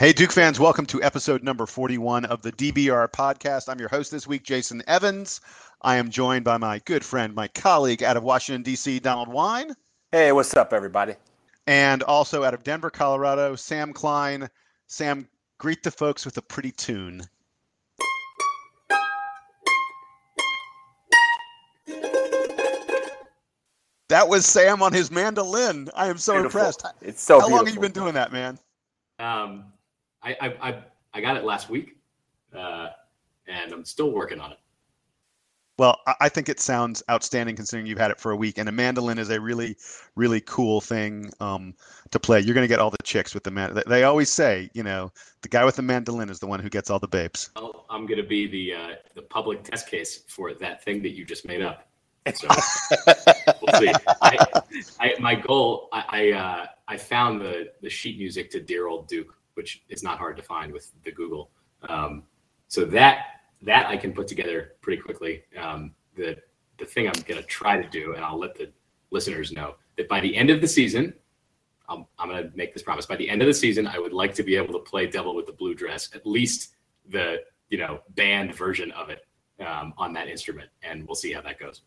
Hey, Duke fans, welcome to episode number 41 of the DBR podcast. I'm your host this week, Jason Evans. I am joined by my good friend, my colleague out of Washington, D.C., Donald Wine. Hey, what's up, everybody? And also out of Denver, Colorado, Sam Klein. Sam, greet the folks with a pretty tune. That was Sam on his mandolin. I am so Beautiful. impressed. It's so How long have you been doing that, man? Um, I, I, I, I got it last week, uh, and I'm still working on it. Well, I- think it sounds outstanding considering you've had it for a week. And a mandolin is a really, really cool thing um, to play. You're going to get all the chicks with the man. they- always say, you know, the guy with the mandolin is the one who gets all the babes. I'm going to be the uh, the public test case for that thing that you just made up. So we'll see. I, I, my goal, I, I, uh, I found the the sheet music to "Dear Old Duke," which is not hard to find with the Google. Um, so that that I can put together pretty quickly. Um, the the thing I'm going to try to do, and I'll let the listeners know that by the end of the season, I'm, I'm going to make this promise. By the end of the season, I would like to be able to play "Devil with the Blue Dress," at least the you know band version of it um, on that instrument, and we'll see how that goes.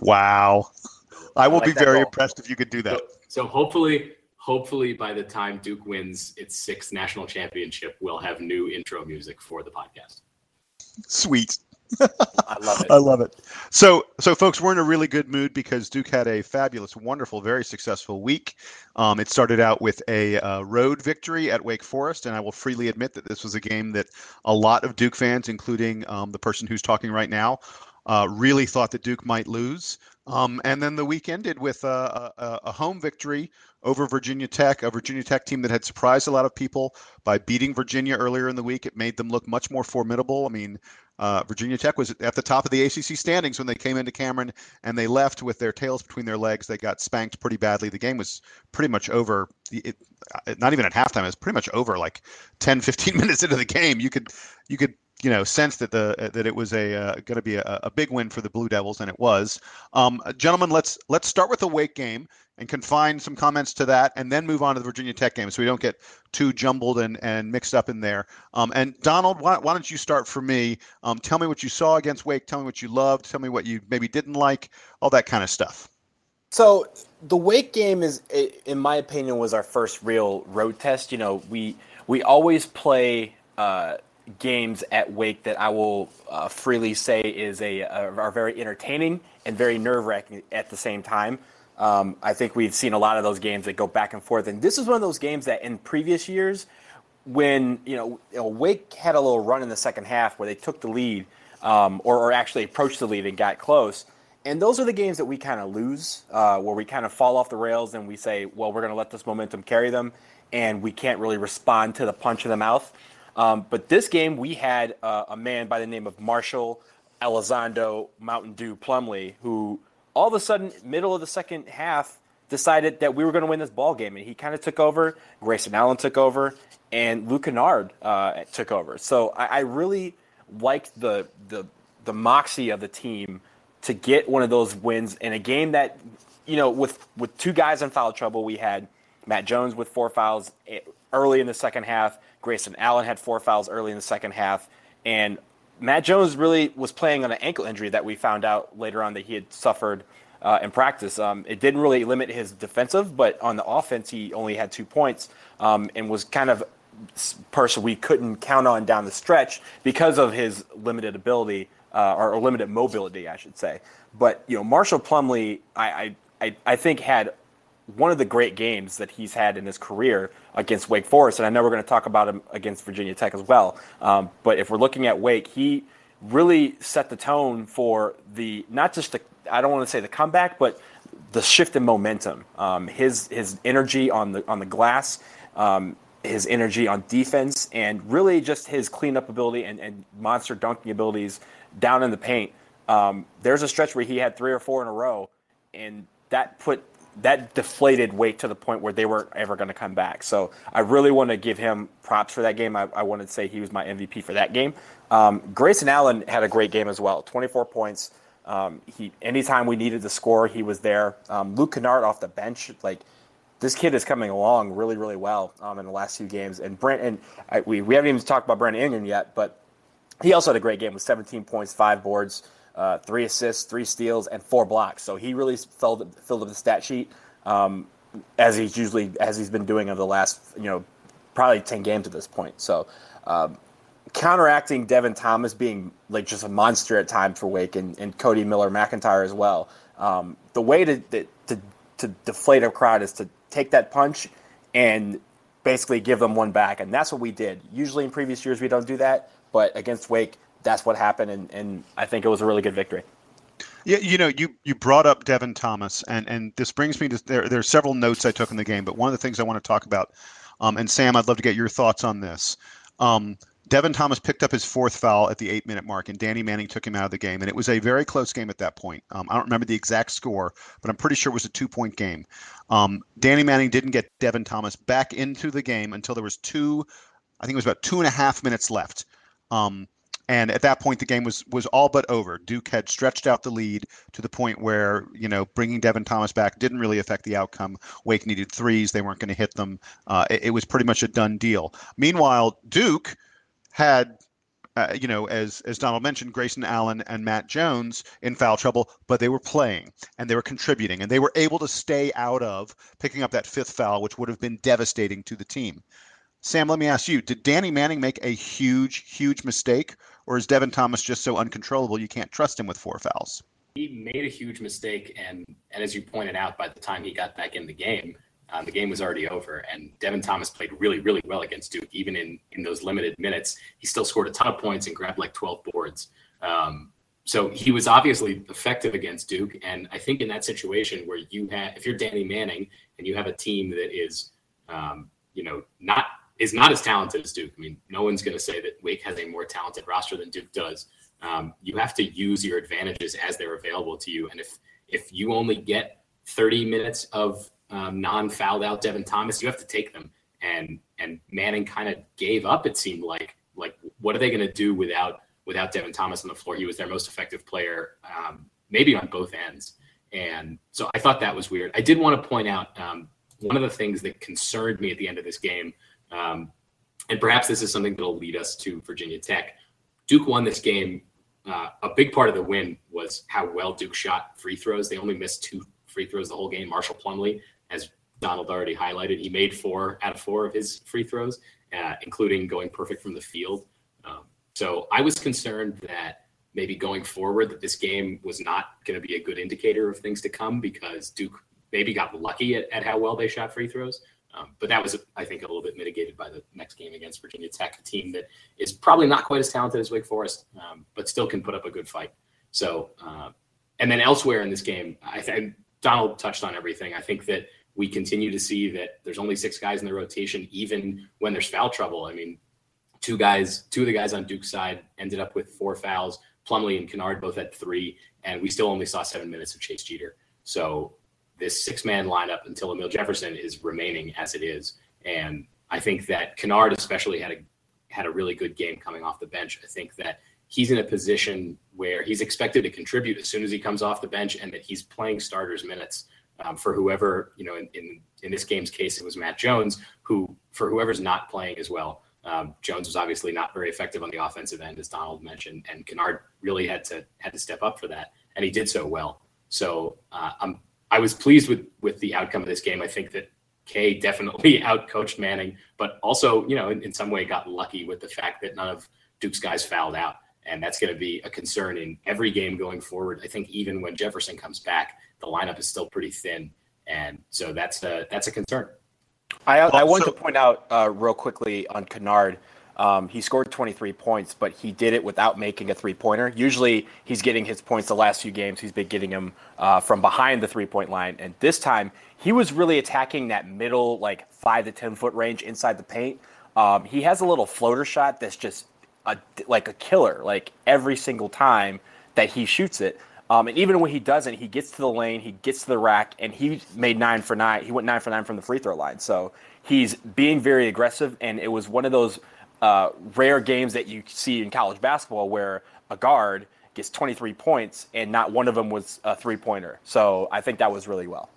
Wow. I will like be very goal. impressed if you could do that. So, so hopefully, hopefully by the time Duke wins its sixth national championship, we'll have new intro music for the podcast. Sweet. I love it. I love it. So, so folks, we're in a really good mood because Duke had a fabulous, wonderful, very successful week. Um, it started out with a uh, road victory at Wake Forest, and I will freely admit that this was a game that a lot of Duke fans, including um, the person who's talking right now, uh, really thought that Duke might lose. Um, and then the week ended with a, a, a home victory over Virginia Tech, a Virginia Tech team that had surprised a lot of people by beating Virginia earlier in the week. It made them look much more formidable. I mean, uh, Virginia Tech was at the top of the ACC standings when they came into Cameron, and they left with their tails between their legs. They got spanked pretty badly. The game was pretty much over. It, not even at halftime. It was pretty much over. Like 10, 15 minutes into the game, you could you could you know sense that the that it was a uh, going to be a, a big win for the Blue Devils, and it was. Um, gentlemen, let's let's start with the Wake game and confine some comments to that, and then move on to the Virginia Tech game, so we don't get too jumbled and, and mixed up in there. Um, and Donald, why, why don't you start for me? Um, tell me what you saw against Wake. Tell me what you loved. Tell me what you maybe didn't like. All that kind of stuff. So the Wake game is, in my opinion, was our first real road test. You know, we we always play uh, games at Wake that I will uh, freely say is a, are very entertaining and very nerve wracking at the same time. Um, I think we've seen a lot of those games that go back and forth, and this is one of those games that in previous years, when you know, you know Wake had a little run in the second half where they took the lead, um, or, or actually approached the lead and got close. And those are the games that we kind of lose, uh, where we kind of fall off the rails and we say, well, we're going to let this momentum carry them, and we can't really respond to the punch in the mouth. Um, but this game, we had uh, a man by the name of Marshall Elizondo Mountain Dew Plumlee, who all of a sudden, middle of the second half, decided that we were going to win this ball game, and he kind of took over. Grayson Allen took over, and Luke Kennard uh, took over. So I, I really liked the the the moxie of the team to get one of those wins in a game that, you know, with with two guys in foul trouble, we had Matt Jones with four fouls eh, early in the second half. Grayson Allen had four fouls early in the second half, and Matt Jones really was playing on an ankle injury that we found out later on that he had suffered uh, in practice. Um, it didn't really limit his defensive, but on the offense, he only had two points um, and was kind of person we couldn't count on down the stretch because of his limited ability uh, or, or limited mobility, I should say. But you know, Marshall Plumley, I, I, I think had one of the great games that he's had in his career against Wake Forest, and I know we're going to talk about him against Virginia Tech as well. Um, but if we're looking at Wake, he really set the tone for the not just the I don't want to say the comeback, but the shift in momentum. Um, his his energy on the on the glass, um, his energy on defense, and really just his cleanup ability and, and monster dunking abilities down in the paint. Um, there's a stretch where he had three or four in a row, and that put that deflated weight to the point where they weren't ever going to come back. So I really want to give him props for that game. I, I wanted to say he was my MVP for that game. Um, Grayson Allen had a great game as well. 24 points. Um, he anytime we needed to score, he was there. Um, Luke Kennard off the bench, like this kid is coming along really, really well um, in the last few games. And Brent, and I, we, we haven't even talked about Brandon Ingram yet, but he also had a great game with 17 points, five boards, uh, three assists, three steals, and four blocks. So he really filled filled up the stat sheet um, as he's usually as he's been doing over the last you know probably 10 games at this point. So. Um, counteracting Devin Thomas being like just a monster at times for Wake and, and Codi Miller McIntyre as well. Um, the way to, to to deflate a crowd is to take that punch and basically give them one back. And that's what we did. Usually in previous years, we don't do that. But against Wake, that's what happened. And, and I think it was a really good victory. Yeah, you know, you you brought up Devin Thomas, and and this brings me to there. There are several notes I took in the game, but one of the things I want to talk about, um, and Sam, I'd love to get your thoughts on this. Um, Devin Thomas picked up his fourth foul at the eight minute mark, and Danny Manning took him out of the game. And it was a very close game at that point. Um, I don't remember the exact score, but I'm pretty sure it was a two point game. Um, Danny Manning didn't get Devin Thomas back into the game until there was two, I think it was about two and a half minutes left. Um, and at that point, the game was was all but over. Duke had stretched out the lead to the point where you know bringing Devin Thomas back didn't really affect the outcome. Wake needed threes; they weren't going to hit them. Uh, it, it was pretty much a done deal. Meanwhile, Duke had uh, you know, as as Donald mentioned, Grayson Allen and Matt Jones in foul trouble, but they were playing and they were contributing and they were able to stay out of picking up that fifth foul, which would have been devastating to the team. Sam, let me ask you: Did Danny Manning make a huge, huge mistake, or is Devin Thomas just so uncontrollable you can't trust him with four fouls? He made a huge mistake, and and as you pointed out, by the time he got back in the game, um, the game was already over, and Devin Thomas played really, really well against Duke. Even in in those limited minutes, he still scored a ton of points and grabbed like 12 boards. Um, so he was obviously effective against Duke, and I think in that situation where you have, if you're Danny Manning and you have a team that is, um, you know, not is not as talented as Duke. I mean, no one's going to say that Wake has a more talented roster than Duke does. Um, you have to use your advantages as they're available to you, and if if you only get 30 minutes of um, non-fouled out Devin Thomas, you have to take them. And and Manning kind of gave up. It seemed like like what are they going to do without without Devin Thomas on the floor? He was their most effective player, um, maybe on both ends. And so I thought that was weird. I did want to point out um, one of the things that concerned me at the end of this game, um, and perhaps this is something that'll lead us to Virginia Tech. Duke won this game. Uh, a big part of the win was how well Duke shot free throws. They only missed two free throws the whole game. Marshall Plumlee as Donald already highlighted, he made four out of four of his free throws, uh, including going perfect from the field. Um, so I was concerned that maybe going forward that this game was not going to be a good indicator of things to come because Duke maybe got lucky at, at how well they shot free throws. Um, but that was, I think, a little bit mitigated by the next game against Virginia Tech, a team that is probably not quite as talented as Wake Forest, um, but still can put up a good fight. So, uh, and then elsewhere in this game, I Donald touched on everything. I think that we continue to see that there's only six guys in the rotation, even when there's foul trouble. I mean, two guys, two of the guys on Duke's side ended up with four fouls. Plumlee and Kennard both had three, and we still only saw seven minutes of Chase Jeter. So this six-man lineup until Amile Jefferson is remaining as it is, and I think that Kennard especially had a had a really good game coming off the bench. I think that he's in a position where he's expected to contribute as soon as he comes off the bench, and that he's playing starters minutes um, for whoever you know in, in, in this game's case it was Matt Jones who for whoever's not playing as well. Um, Jones was obviously not very effective on the offensive end, as Donald mentioned, and Kennard really had to had to step up for that, and he did so well. So uh, I'm I was pleased with with the outcome of this game. I think that K definitely outcoached Manning, but also you know in, in some way got lucky with the fact that none of Duke's guys fouled out, and that's going to be a concern in every game going forward. I think even when Jefferson comes back, the lineup is still pretty thin, and so that's a that's a concern. I, I want to point out uh, real quickly on Kennard. Um, he scored 23 points, but he did it without making a three pointer. Usually, he's getting his points the last few games. He's been getting them uh, from behind the three point line, and this time he was really attacking that middle, like five to 10 foot range inside the paint. Um, he has a little floater shot that's just a, like a killer, like every single time that he shoots it. Um, and even when he doesn't, he gets to the lane, he gets to the rack, and he made nine for nine. He went nine for nine from the free throw line. So he's being very aggressive, and it was one of those uh, rare games that you see in college basketball where a guard gets 23 points and not one of them was a three pointer. So I think that was really well.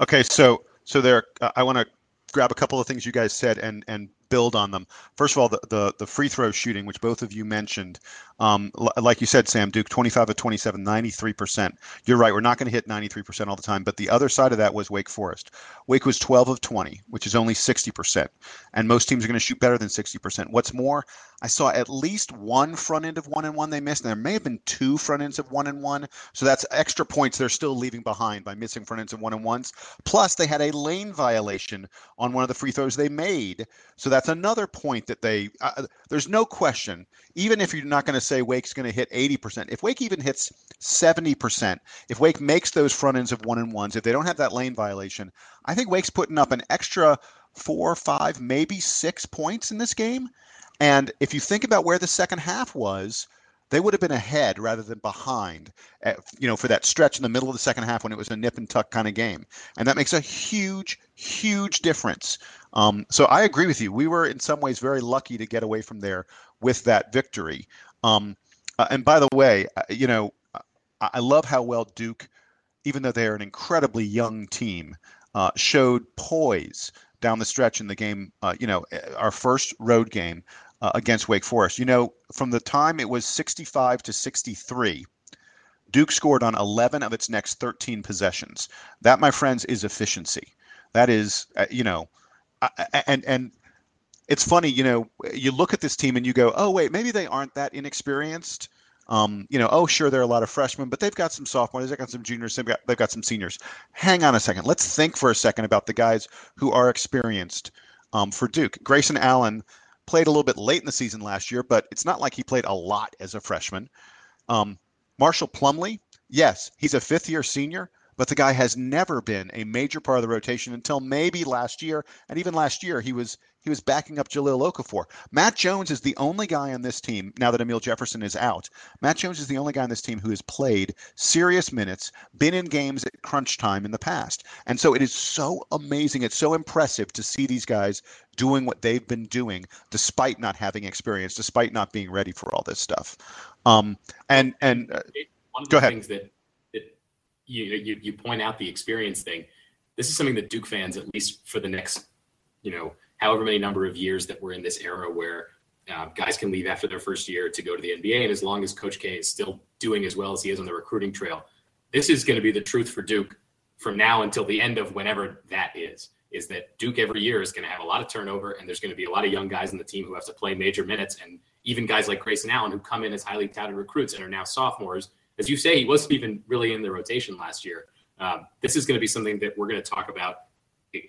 Okay, so so there, I want to grab a couple of things you guys said and and build on them. First of all, the the, the free throw shooting, which both of you mentioned, um, l- like you said, Sam Duke, 25 of 27, 93%. You're right, we're not going to hit 93% all the time, but the other side of that was Wake Forest. Wake was 12 of 20, which is only 60%, and most teams are going to shoot better than 60%. What's more, I saw at least one front end of one and one they missed, and there may have been two front ends of one and one. So that's extra points they're still leaving behind by missing front ends of one and ones. Plus, they had a lane violation on one of the free throws they made. So that's another point that they. Uh, there's no question. Even if you're not going to say Wake's going to hit 80%, if Wake even hits 70%, if Wake makes those front ends of one and ones, if they don't have that lane violation, I think Wake's putting up an extra four, five, maybe six points in this game. And if you think about where the second half was, they would have been ahead rather than behind, at, you know, for that stretch in the middle of the second half when it was a nip and tuck kind of game. And that makes a huge, huge difference. Um, so I agree with you. We were in some ways very lucky to get away from there with that victory. Um, uh, and by the way, uh, you know, I, I love how well Duke, even though they're an incredibly young team, uh, showed poise down the stretch in the game. Uh, you know, our first road game uh, against Wake Forest. You know, from the time it was 65 to 63, Duke scored on 11 of its next 13 possessions. That, my friends, is efficiency. That is, uh, you know, and and it's funny, you know, you look at this team and you go, oh wait, maybe they aren't that inexperienced. Um, you know, oh sure, there are a lot of freshmen, but they've got some sophomores, they've got some juniors, they've got they've got some seniors. Hang on a second, let's think for a second about the guys who are experienced um, for Duke. Grayson Allen played a little bit late in the season last year, but it's not like he played a lot as a freshman. Um, Marshall Plumlee, yes, he's a fifth year senior, but the guy has never been a major part of the rotation until maybe last year. And even last year, he was he was backing up Jahlil Okafor. Matt Jones is the only guy on this team now that Amile Jefferson is out. Matt Jones is the only guy on this team who has played serious minutes, been in games at crunch time in the past. And so it is so amazing. It's so impressive to see these guys doing what they've been doing despite not having experience, despite not being ready for all this stuff. Um, and and uh, one of go the ahead. things that, that you, you you point out the experience thing. This is something that Duke fans, at least for the next, you know, however many number of years that we're in this era where uh, guys can leave after their first year to go to the NBA, and as long as Coach K is still doing as well as he is on the recruiting trail, this is going to be the truth for Duke from now until the end of whenever that is. Is that Duke every year is going to have a lot of turnover, and there's going to be a lot of young guys in the team who have to play major minutes, and even guys like Grayson Allen who come in as highly touted recruits and are now sophomores. As you say, he wasn't even really in the rotation last year. Um, this is going to be something that we're going to talk about.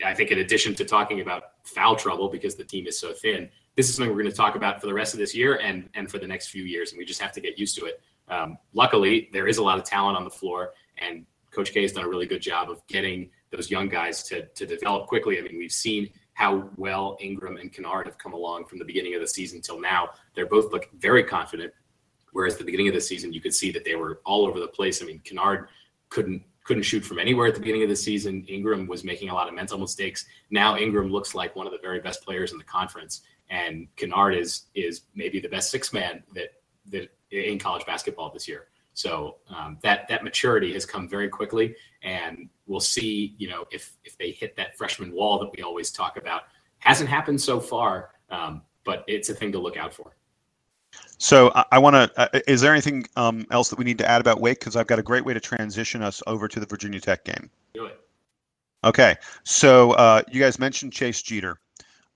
I think, in addition to talking about foul trouble because the team is so thin, this is something we're going to talk about for the rest of this year and and for the next few years, and we just have to get used to it. Um, luckily, there is a lot of talent on the floor, and Coach K has done a really good job of getting those young guys to to develop quickly. I mean, we've seen how well Ingram and Kennard have come along from the beginning of the season till now. They're both look very confident. Whereas at the beginning of the season, you could see that they were all over the place. I mean, Kennard couldn't couldn't shoot from anywhere at the beginning of the season. Ingram was making a lot of mental mistakes. Now Ingram looks like one of the very best players in the conference, and Kennard is is maybe the best six man that that in college basketball this year. So um, that that maturity has come very quickly, and we'll see. You know, if if they hit that freshman wall that we always talk about, hasn't happened so far, um, but it's a thing to look out for. So I, I want to. Uh, is there anything um, else that we need to add about Wake? Because I've got a great way to transition us over to the Virginia Tech game. Do it. Okay, so uh, you guys mentioned Chase Jeter,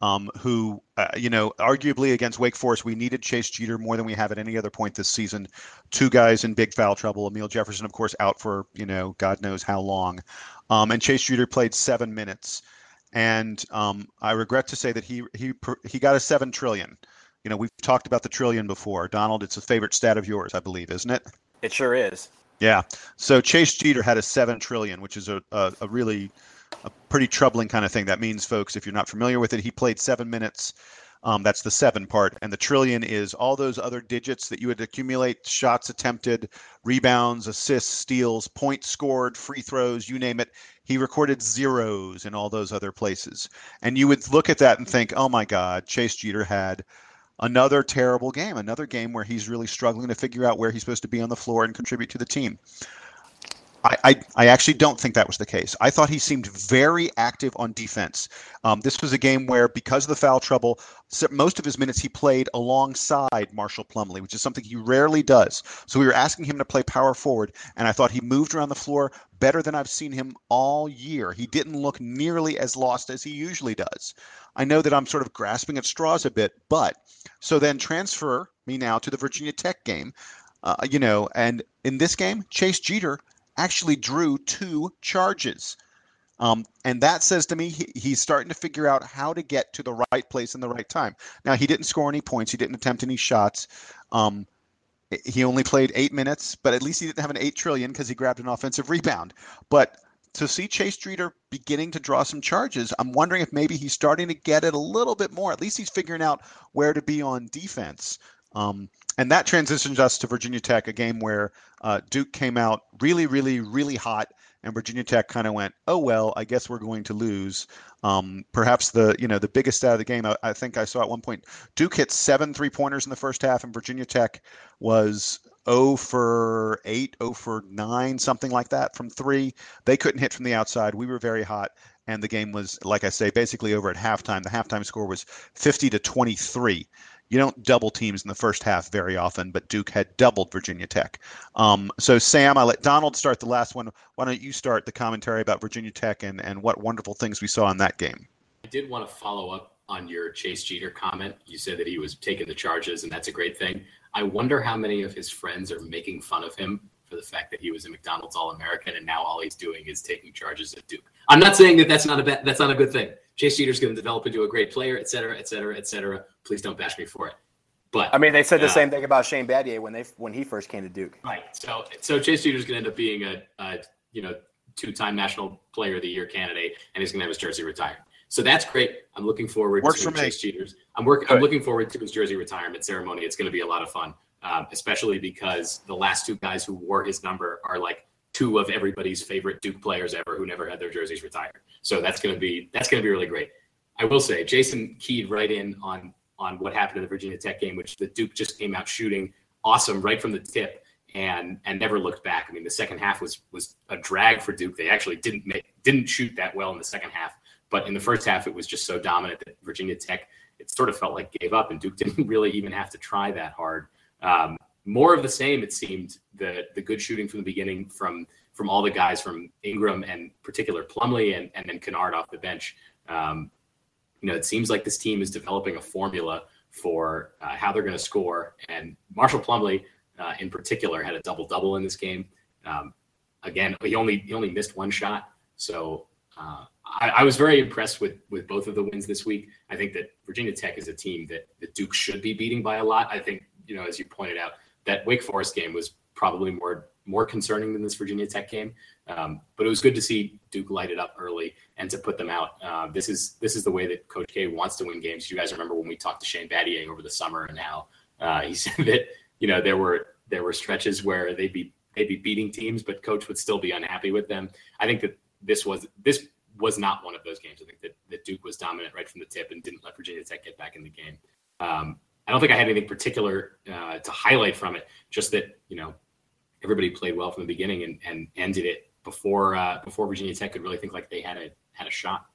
um, who uh, you know arguably against Wake Forest we needed Chase Jeter more than we have at any other point this season. Two guys in big foul trouble. Amile Jefferson, of course, out for you know God knows how long, um, and Chase Jeter played seven minutes, and um, I regret to say that he he he got a seven trillion. You know, we've talked about the trillion before. Donald, it's a favorite stat of yours, I believe, isn't it? It sure is. Yeah. So Chase Jeter had a seven trillion, which is a, a, a really a pretty troubling kind of thing. That means, folks, if you're not familiar with it, he played seven minutes. Um, that's the seven part. And the trillion is all those other digits that you would accumulate shots attempted, rebounds, assists, steals, points scored, free throws, you name it. He recorded zeros in all those other places. And you would look at that and think, oh my God, Chase Jeter had another terrible game, another game where he's really struggling to figure out where he's supposed to be on the floor and contribute to the team. I, I, actually don't think that was the case. I thought he seemed very active on defense. Um, this was a game where, because of the foul trouble, most of his minutes he played alongside Marshall Plumlee, which is something he rarely does. So we were asking him to play power forward, and I thought he moved around the floor better than I've seen him all year. He didn't look nearly as lost as he usually does. I know that I'm sort of grasping at straws a bit, but so then transfer me now to the Virginia Tech game. Uh, you know, and in this game, Chase Jeter actually drew two charges. Um, and that says to me he, he's starting to figure out how to get to the right place in the right time. Now he didn't score any points, he didn't attempt any shots. Um, he only played eight minutes, but at least he didn't have an eight trillion because he grabbed an offensive rebound. But to see Chase Jeter beginning to draw some charges, I'm wondering if maybe he's starting to get it a little bit more. At least he's figuring out where to be on defense. Um, and that transitions us to Virginia Tech, a game where uh, Duke came out really, really, really hot, and Virginia Tech kind of went, "Oh well, I guess we're going to lose." Um, perhaps the you know the biggest out of the game. I, I, think I saw at one point Duke hit seven three pointers in the first half, and Virginia Tech was 0 for 8, 0 for 9, something like that from three. They couldn't hit from the outside. We were very hot, and the game was, like I say, basically over at halftime. The halftime score was 50 to 23 you don't double teams in the first half very often, but Duke had doubled Virginia Tech. Um, so, Sam, I let Donald start the last one. Why don't you start the commentary about Virginia Tech and, and what wonderful things we saw in that game? I did want to follow up on your Chase Jeter comment. You said that he was taking the charges, and that's a great thing. I wonder how many of his friends are making fun of him for the fact that he was a McDonald's All American, and now all he's doing is taking charges at Duke. I'm not saying that that's not a bad, that's not a good thing. Chase Jeter's going to develop into a great player, et cetera, et cetera, et cetera. Please don't bash me for it. But I mean, they said the uh, same thing about Shane Battier when they when he first came to Duke. Right. So so Chase Jeter's going to end up being a, a you know two-time National Player of the Year candidate, and he's going to have his jersey retired. So that's great. I'm looking forward Works to for Chase Jeter's. I'm work. I'm looking forward to his jersey retirement ceremony. It's going to be a lot of fun, um, especially because the last two guys who wore his number are like two of everybody's favorite Duke players ever who never had their jerseys retired. So that's going to be that's going to be really great. I will say, Jason keyed right in on on what happened in the Virginia Tech game, which the Duke just came out shooting awesome right from the tip and and never looked back. I mean, the second half was was a drag for Duke. They actually didn't make didn't shoot that well in the second half, but in the first half, it was just so dominant that Virginia Tech it sort of felt like gave up, and Duke didn't really even have to try that hard. Um, more of the same, it seemed. The the good shooting from the beginning from from all the guys from Ingram and particular Plumlee and and then Kennard off the bench. Um, you know, it seems like this team is developing a formula for uh, how they're going to score. And Marshall Plumlee, uh, in particular, had a double double in this game. Um, again, he only he only missed one shot, so uh, I, I, was very impressed with with both of the wins this week. I think that Virginia Tech is a team that the Duke should be beating by a lot. I think you know, as you pointed out, that Wake Forest game was probably more more concerning than this Virginia Tech game. Um, but it was good to see Duke light it up early and to put them out. Uh, this is this is the way that Coach K wants to win games. You guys remember when we talked to Shane Battier over the summer and how uh, he said that you know there were there were stretches where they'd be they'd be beating teams, but coach would still be unhappy with them. I think that this was this was not one of those games. I think that, that Duke was dominant right from the tip and didn't let Virginia Tech get back in the game. Um, I don't think I had anything particular uh, to highlight from it. Just that you know everybody played well from the beginning and, and ended it before uh, before Virginia Tech could really think like they had a had a shot.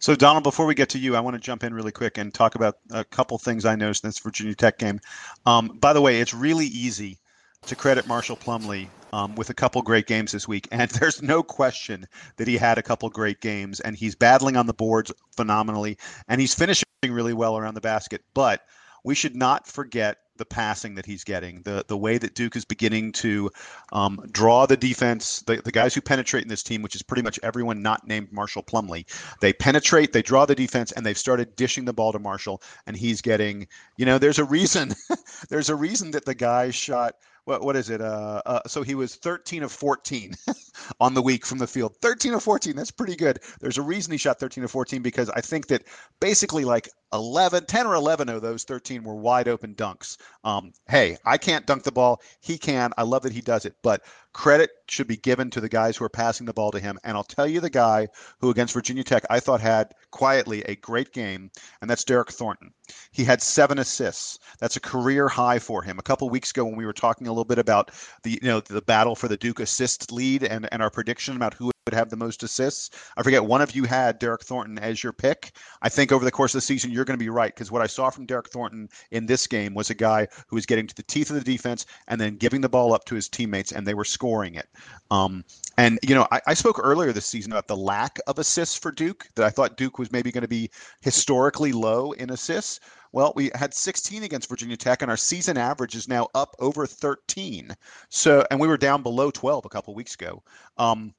So Donald, before we get to you, I want to jump in really quick and talk about a couple things I noticed in this Virginia Tech game. Um, by the way, it's really easy to credit Marshall Plumlee um, with a couple great games this week, and there's no question that he had a couple great games, and he's battling on the boards phenomenally, and he's finishing really well around the basket. But we should not forget the passing that he's getting, the the way that Duke is beginning to um, draw the defense, the, the guys who penetrate in this team, which is pretty much everyone not named Marshall Plumlee, they penetrate, they draw the defense, and they've started dishing the ball to Marshall, and he's getting, you know, there's a reason, there's a reason that the guy shot what what is it? Uh, uh, so he was 13 of 14 on the week from the field. 13 of 14. That's pretty good. There's a reason he shot 13 of 14 because I think that basically like 11, 10 or 11 of those 13 were wide open dunks. Um, hey, I can't dunk the ball. He can. I love that he does it. But credit should be given to the guys who are passing the ball to him. And I'll tell you the guy who against Virginia Tech I thought had quietly a great game, and that's Derryck Thornton. He had seven assists. That's a career high for him. A couple weeks ago when we were talking a little bit about the you know the battle for the Duke assist lead and, and our prediction about who would have the most assists. I forget one of you had Derryck Thornton as your pick. I think over the course of the season you're going to be right because what I saw from Derryck Thornton in this game was a guy who was getting to the teeth of the defense and then giving the ball up to his teammates and they were scoring it. Um, and you know, I, I, spoke earlier this season about the lack of assists for Duke. That I thought Duke was maybe going to be historically low in assists. Well, we had 16 against Virginia Tech, and our season average is now up over 13. So, and we were down below 12 a couple weeks ago. Um,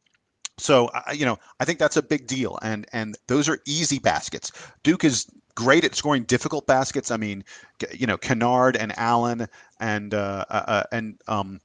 so, you know, I think that's a big deal, and and those are easy baskets. Duke is great at scoring difficult baskets. I mean, you know, Kennard and Allen and uh, uh, uh and um,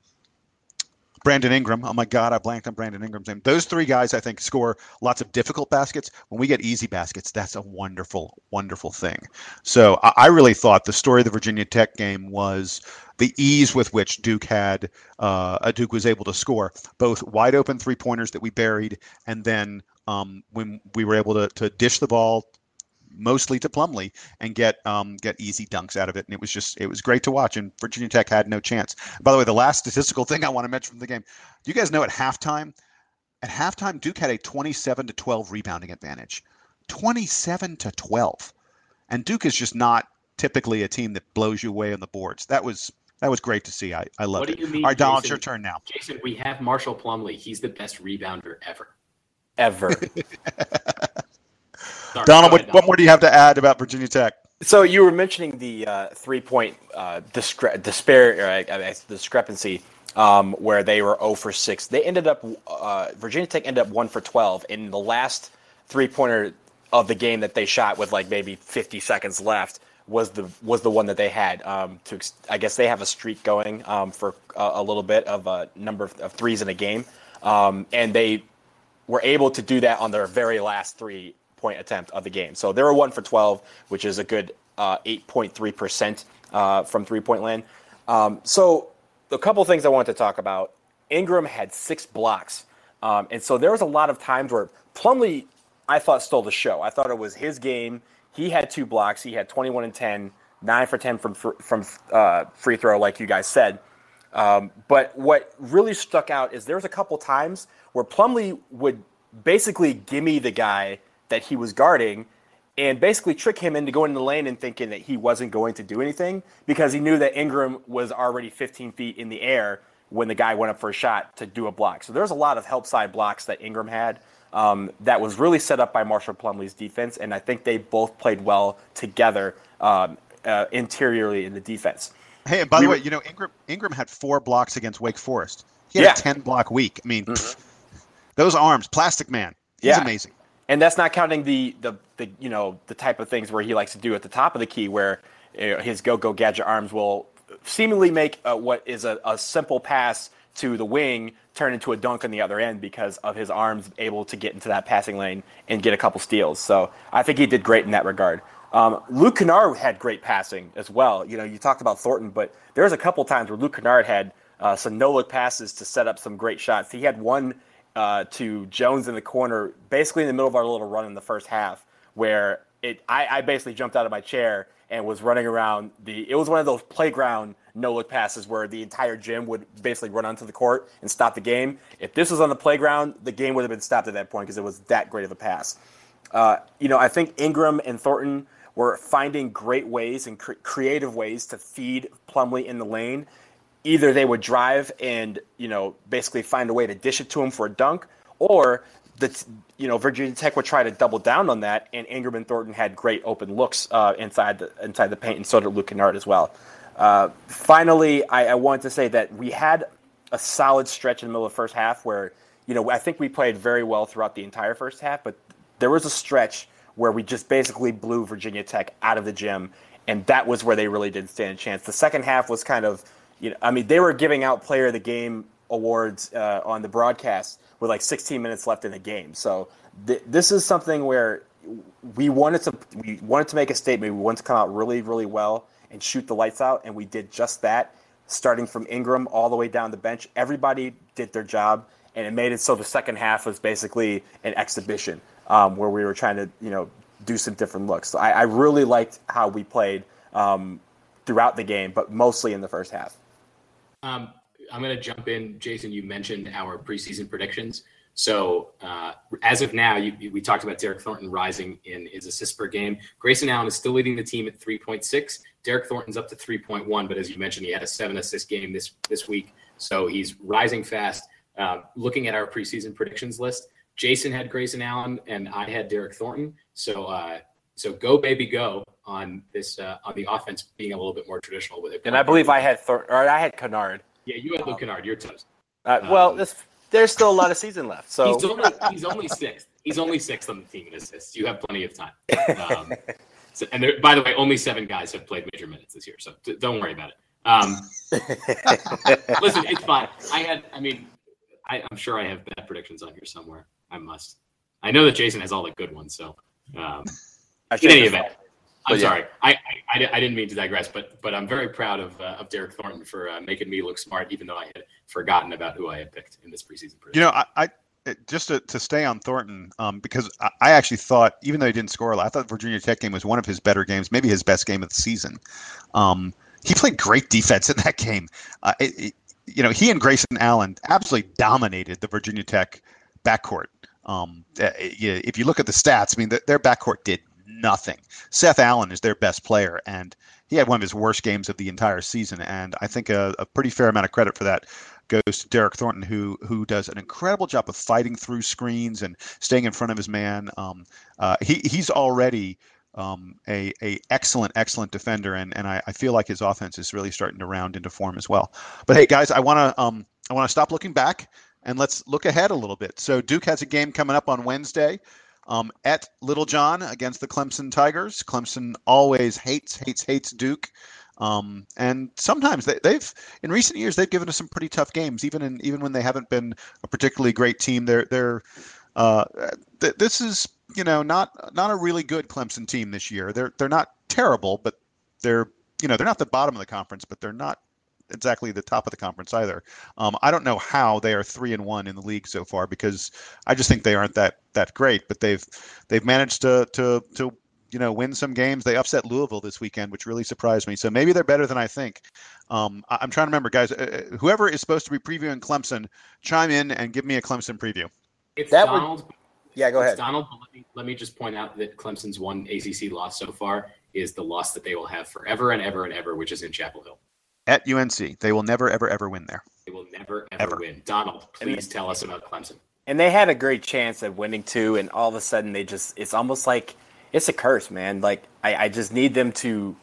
Brandon Ingram. Oh my God, I blanked on Brandon Ingram's name. Those three guys, I think, score lots of difficult baskets. When we get easy baskets, that's a wonderful, wonderful thing. So I, really thought the story of the Virginia Tech game was the ease with which Duke had uh, Duke was able to score both wide open three pointers that we buried, and then um, when we were able to, to dish the ball mostly to Plumlee and get um, get easy dunks out of it. And it was just it was great to watch. And Virginia Tech had no chance. By the way, the last statistical thing I want to mention from the game, you guys know at halftime? At halftime, Duke had a 27 to 12 rebounding advantage. 27 to 12. And Duke is just not typically a team that blows you away on the boards. That was that was great to see. I, I loved what do you it. Mean, All right, Donald, it's your turn now. Jason, we have Marshall Plumlee. He's the best rebounder ever. Ever. Sorry, Donald, what, what, more do you have to add about Virginia Tech? So you were mentioning the uh, three-point uh, discre- despair, or, uh, discrepancy um, where they were 0 for 6. They ended up uh, Virginia Tech ended up 1 for 12 in the last three-pointer of the game that they shot with like maybe 50 seconds left was the was the one that they had. Um, to I guess they have a streak going um, for a, a, little bit of a number of, of threes in a game, um, and they were able to do that on their very last three point attempt of the game. So they were one for 12, which is a good uh, 8.3% uh, from three point land. Um, so a couple things I wanted to talk about. Ingram had six blocks. Um, and so there was a lot of times where Plumlee, I thought, stole the show. I thought it was his game. He had two blocks. He had 21 and 10, 9 for 10 from, from uh, free throw, like you guys said. Um, but what really stuck out is there was a couple times where Plumlee would basically gimme the guy that he was guarding and basically trick him into going in the lane and thinking that he wasn't going to do anything because he knew that Ingram was already 15 feet in the air when the guy went up for a shot to do a block. So there's a lot of help side blocks that Ingram had um, that was really set up by Marshall Plumlee's defense, and I think they both played well together um, uh, interiorly in the defense. Hey, and by we the way, you know Ingram Ingram had four blocks against Wake Forest. He had yeah. a 10 block week. I mean, mm-hmm. those arms, Plastic Man. He's yeah. amazing and that's not counting the, the the you know the type of things where he likes to do at the top of the key, where you know, his go go gadget arms will seemingly make uh, what is a, a simple pass to the wing turn into a dunk on the other end because of his arms able to get into that passing lane and get a couple steals. So I think he did great in that regard. Um, Luke Kennard had great passing as well. You know, you talked about Thornton, but there was a couple times where Luke Kennard had uh, some no look passes to set up some great shots. He had one uh, to Jones in the corner, basically in the middle of our little run in the first half, where it I, I basically jumped out of my chair and was running around the. It was one of those playground no look passes where the entire gym would basically run onto the court and stop the game. If this was on the playground, the game would have been stopped at that point because it was that great of a pass. Uh, you know, I think Ingram and Thornton were finding great ways and cre- creative ways to feed Plumlee in the lane either they would drive and you know basically find a way to dish it to him for a dunk, or the you know Virginia Tech would try to double down on that, and Ingram and Thornton had great open looks uh, inside the inside the paint, and so did Luke Kennard as well. Uh, finally, I, I wanted to say that we had a solid stretch in the middle of the first half where you know I think we played very well throughout the entire first half, but there was a stretch where we just basically blew Virginia Tech out of the gym, and that was where they really didn't stand a chance. The second half was kind of you know, I mean, they were giving out Player of the Game awards uh, on the broadcast with like 16 minutes left in the game. So th- this is something where we wanted to we wanted to make a statement. We wanted to come out really, really well and shoot the lights out, and we did just that. starting from Ingram all the way down the bench. Everybody did their job, and it made it so the second half was basically an exhibition um, where we were trying to, you know, do some different looks. So I, I really liked how we played um, throughout the game, but mostly in the first half. Um, I'm going to jump in. Jason, you mentioned our preseason predictions. So uh, as of now, you, we talked about Derryck Thornton rising in his assists per game. Grayson Allen is still leading the team at 3.6. Derryck Thornton's up to 3.1, but as you mentioned, he had a seven assist game this this week, so he's rising fast. Uh, looking at our preseason predictions list, Jason had Grayson Allen and I had Derryck Thornton. So uh, so go baby go on this uh, on the offense being a little bit more traditional with it. And I believe I had Thor- or I had Kennard. Yeah, you had Luke Kennard. You're toast. Uh, well, um, this, there's still a lot of season left. So he's only, he's only sixth. He's only sixth on the team in assists. You have plenty of time. Um, so, and there, by the way, only seven guys have played major minutes this year, so d- don't worry about it. Um, listen, it's fine. I had, I mean, I, am sure I have bad predictions on here somewhere. I must. I know that Jason has all the good ones, so um, in any event, I'm yeah. sorry. I, I, I, didn't mean to digress, but but I'm very proud of uh, of Derryck Thornton for uh, making me look smart, even though I had forgotten about who I had picked in this preseason. You know, I, I just to, to stay on Thornton, um, because I, I, actually thought, even though he didn't score a lot, I thought Virginia Tech game was one of his better games, maybe his best game of the season. Um, he played great defense in that game. Uh, it, it, you know, he and Grayson Allen absolutely dominated the Virginia Tech backcourt. Um, uh, if you look at the stats, I mean, their backcourt did nothing. Seth Allen is their best player, and he had one of his worst games of the entire season. And I think a, a pretty fair amount of credit for that goes to Derryck Thornton, who who does an incredible job of fighting through screens and staying in front of his man. Um, uh, he he's already um, a, a excellent excellent defender, and and I, I feel like his offense is really starting to round into form as well. But hey, guys, I want to um, I want to stop looking back and let's look ahead a little bit. So Duke has a game coming up on Wednesday. Um, at Littlejohn against the Clemson Tigers. Clemson always hates, hates, hates Duke. Um, and sometimes they, have in recent years they've given us some pretty tough games, even in even when they haven't been a particularly great team. They're they're uh, th- this is you know not not a really good Clemson team this year. They're they're not terrible, but they're you know they're not the bottom of the conference, but they're not exactly the top of the conference either. Um, I don't know how they are three and one in the league so far because I just think they aren't that that great. But they've they've managed to to to you know win some games. They upset Louisville this weekend, which really surprised me. So maybe they're better than I think. Um, I, am trying to remember, guys. Uh, uh, whoever is supposed to be previewing Clemson, chime in and give me a Clemson preview. It's that Donald. Would, yeah, go ahead, Donald. Let me, let me just point out that Clemson's one ACC loss so far is the loss that they will have forever and ever and ever, which is in Chapel Hill. At UNC, they will never, ever, ever win there. They will never, ever, ever. win. Donald, please tell us about Clemson. And they had a great chance at winning too, and all of a sudden they just—it's almost like it's a curse, man. Like I, I just need them to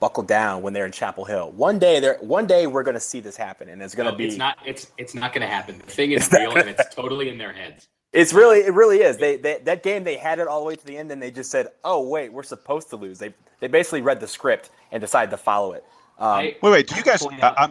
buckle down when they're in Chapel Hill. One day, they're one day we're going to see this happen, and it's going to no, be. It's not. It's it's not going to happen. The thing is real, and it's totally in their heads. It's really, it really is. They, they that game they had it all the way to the end, and they just said, "Oh wait, we're supposed to lose." They they basically read the script and decided to follow it. Um, I, wait, wait. Do you guys? Uh,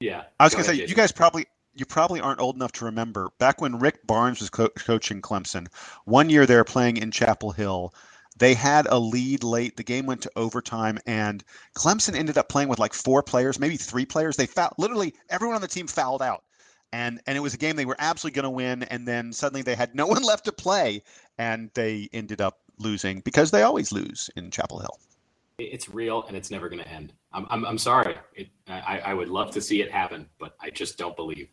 yeah. I was go gonna say you guys probably you probably aren't old enough to remember back when Rick Barnes was co- coaching Clemson. One year they were playing in Chapel Hill they had a lead late. The game went to overtime, and Clemson ended up playing with like four players, maybe three players. They fouled literally everyone on the team fouled out, and and it was a game they were absolutely going to win. And then suddenly they had no one left to play, and they ended up losing because they always lose in Chapel Hill. It's real, and it's never going to end. I'm I'm, I'm sorry. It, I I would love to see it happen, but I just don't believe.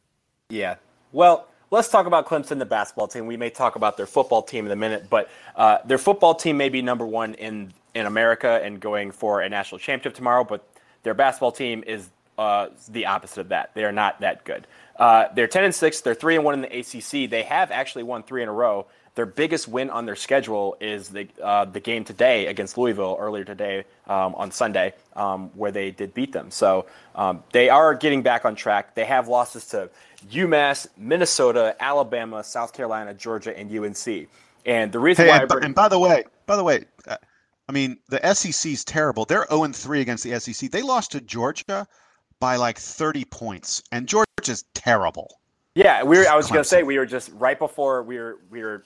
Yeah. Well, let's talk about Clemson, the basketball team. We may talk about their football team in a minute, but uh, their football team may be number one in in America and going for a national championship tomorrow. But their basketball team is uh, the opposite of that. They are not that good. Uh, they're ten and six. They're three and one in the ACC. They have actually won three in a row. Their biggest win on their schedule is the uh, the game today against Louisville earlier today um, on Sunday, um, where they did beat them. So um, they are getting back on track. They have losses to UMass, Minnesota, Alabama, South Carolina, Georgia, and UNC. And the reason hey, why, and, bring, and by the way, by the way, uh, I mean the SEC is terrible. They're 0 and 3 against the SEC. They lost to Georgia by like 30 points, and Georgia's terrible. Yeah, we were, I was going to say we were just right before we were we were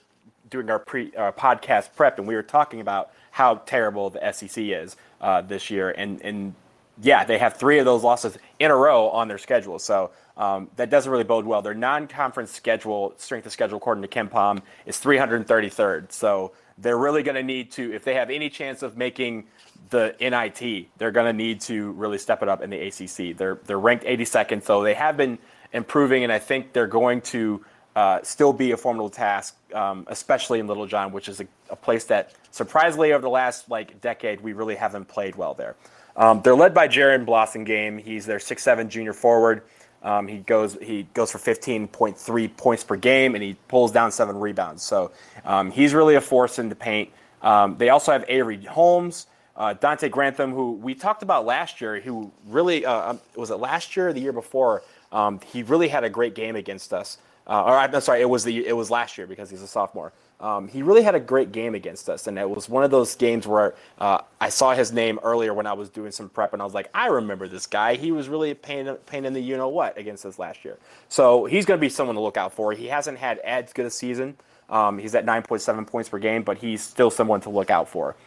doing our pre uh, podcast prep, and we were talking about how terrible the SEC is uh, this year, and and yeah, they have three of those losses in a row on their schedule. So um, that doesn't really bode well. Their non-conference schedule, strength of schedule, according to KenPom, is 333rd. So they're really going to need to, if they have any chance of making the NIT, they're going to need to really step it up in the ACC. They're they're ranked 82nd, so they have been improving, and I think they're going to uh, still be a formidable task, um, especially in Littlejohn, which is a, a, place that surprisingly over the last like decade we really haven't played well there. Um, they're led by Jaron Blossomgame. He's their six-seven junior forward. Um, he goes he goes for 15.3 points per game, and he pulls down seven rebounds. So um, he's really a force in the paint. Um, they also have Avery Holmes, uh, Donte Grantham, who we talked about last year, who really uh, um, was it last year or the year before? Um, he really had a great game against us. Uh, or I'm sorry, it was the it was last year because he's a sophomore. Um, he really had a great game against us, and it was one of those games where uh, I saw his name earlier when I was doing some prep, and I was like, I remember this guy. He was really a pain, pain in the you know what against us last year. So he's going to be someone to look out for. He hasn't had as good a season. Um, he's at 9.7 points per game, but he's still someone to look out for.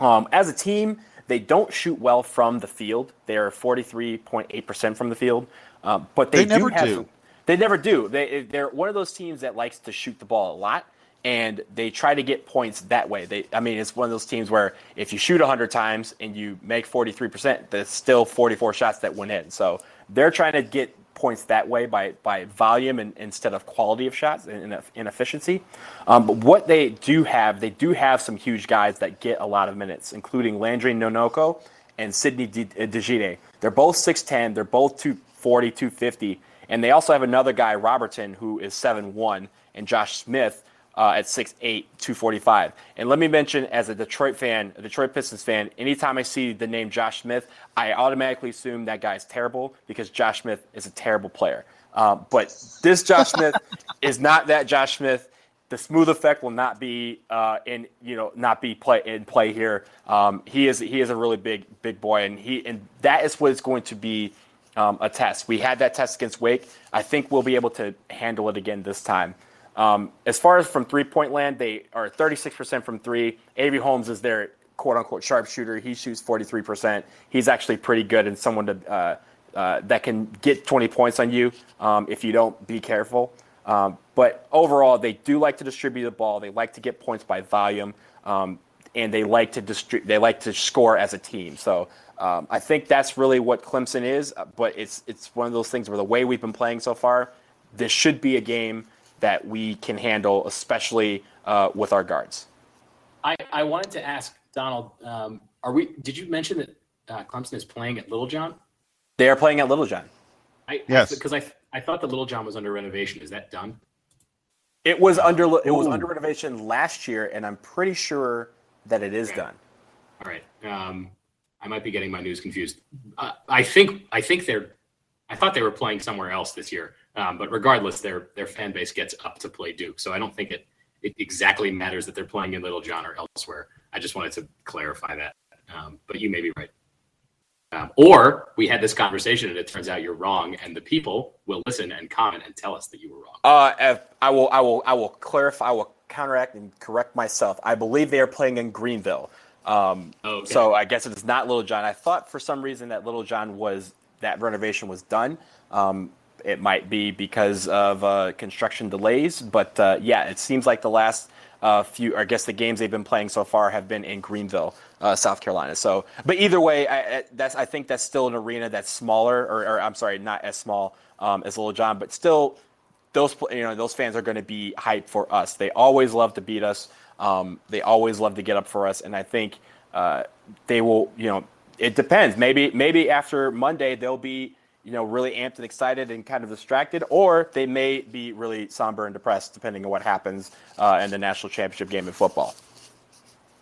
Um, as a team, they don't shoot well from the field. They are 43.8% from the field, um, but they, they do have. Do. They never do. They, they're one of those teams that likes to shoot the ball a lot and they try to get points that way. They, I mean, it's one of those teams where if you shoot 100 times and you make 43%, there's still 44 shots that went in. So they're trying to get points that way by by volume and, instead of quality of shots and, and efficiency. Um, but what they do have, they do have some huge guys that get a lot of minutes, including Landry Nnoko and Sidy Djitte. They're both 6'10", they're both 240, 250, and they also have another guy, Robertson, who is 7'1", and Josh Smith, uh, at 6'8", 245. And let me mention, as a Detroit fan, a Detroit Pistons fan, anytime I see the name Josh Smith, I automatically assume that guy is terrible because Josh Smith is a terrible player. Um, but this Josh Smith is not that Josh Smith. The smooth effect will not be uh, in you know not be play in play here. Um, he is he is a really big big boy, and he and that is what is going to be um, a test. We had that test against Wake. I think we'll be able to handle it again this time. Um, as far as from three point land, they are 36% from three. Avery Holmes is their quote unquote sharpshooter. He shoots 43%. He's actually pretty good and someone to, uh, uh, that can get 20 points on you um, if you don't be careful. Um, but overall, they do like to distribute the ball. They like to get points by volume, um, and they like to distri- They like to score as a team. So um, I think that's really what Clemson is. Uh, but it's it's one of those things where the way we've been playing so far, this should be a game that we can handle, especially uh, with our guards. I, I wanted to ask Donald, um, are we? Did you mention that uh, Clemson is playing at Littlejohn? They are playing at Littlejohn. I, yes, because I, I, I thought the Littlejohn was under renovation. Is that done? It was under it was under renovation last year, and I'm pretty sure that it is okay. done. All right. Um, I might be getting my news confused. Uh, I think I think they're. I thought they were playing somewhere else this year. Um, but regardless, their their fan base gets up to play Duke, so I don't think it it exactly matters that they're playing in Littlejohn or elsewhere. I just wanted to clarify that. Um, but you may be right. Um, or we had this conversation and it turns out you're wrong, and the people will listen and comment and tell us that you were wrong. Uh, I will, I will, I will clarify. I will counteract and correct myself. I believe they are playing in Greenville. Um, okay. So I guess it is not Littlejohn. I thought for some reason that Littlejohn was that renovation was done. Um, it might be because of uh, construction delays, but uh, yeah, it seems like the last uh, few, I guess the games they've been playing so far have been in Greenville, uh, South Carolina. So, but either way, I, that's I think that's still an arena that's smaller, or, or I'm sorry, not as small um, as Littlejohn, but still, those you know those fans are going to be hyped for us. They always love to beat us. Um, they always love to get up for us, and I think uh, they will. You know, it depends. Maybe maybe after Monday they'll be you know, really amped and excited and kind of distracted, or they may be really somber and depressed, depending on what happens uh, in the national championship game in football.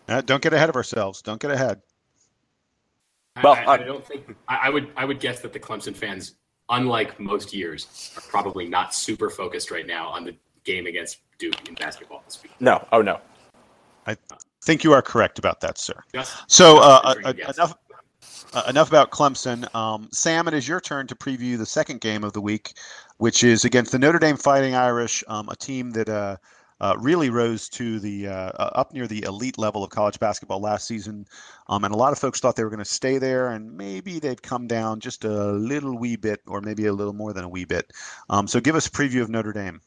Uh, don't get ahead of ourselves. Don't get ahead. Well, I, I, I don't think I, would. I would guess that the Clemson fans, unlike most years, are probably not super focused right now on the game against Duke in basketball this week. No. Oh no. I think you are correct about that, sir. Just, so uh, uh enough uh, enough about Clemson. Um, Sam, it is your turn to preview the second game of the week, which is against the Notre Dame Fighting Irish, um, a team that uh, uh, really rose to the uh, up near the elite level of college basketball last season, um, and a lot of folks thought they were going to stay there, and maybe they'd come down just a little wee bit, or maybe a little more than a wee bit. Um, so, give us a preview of Notre Dame.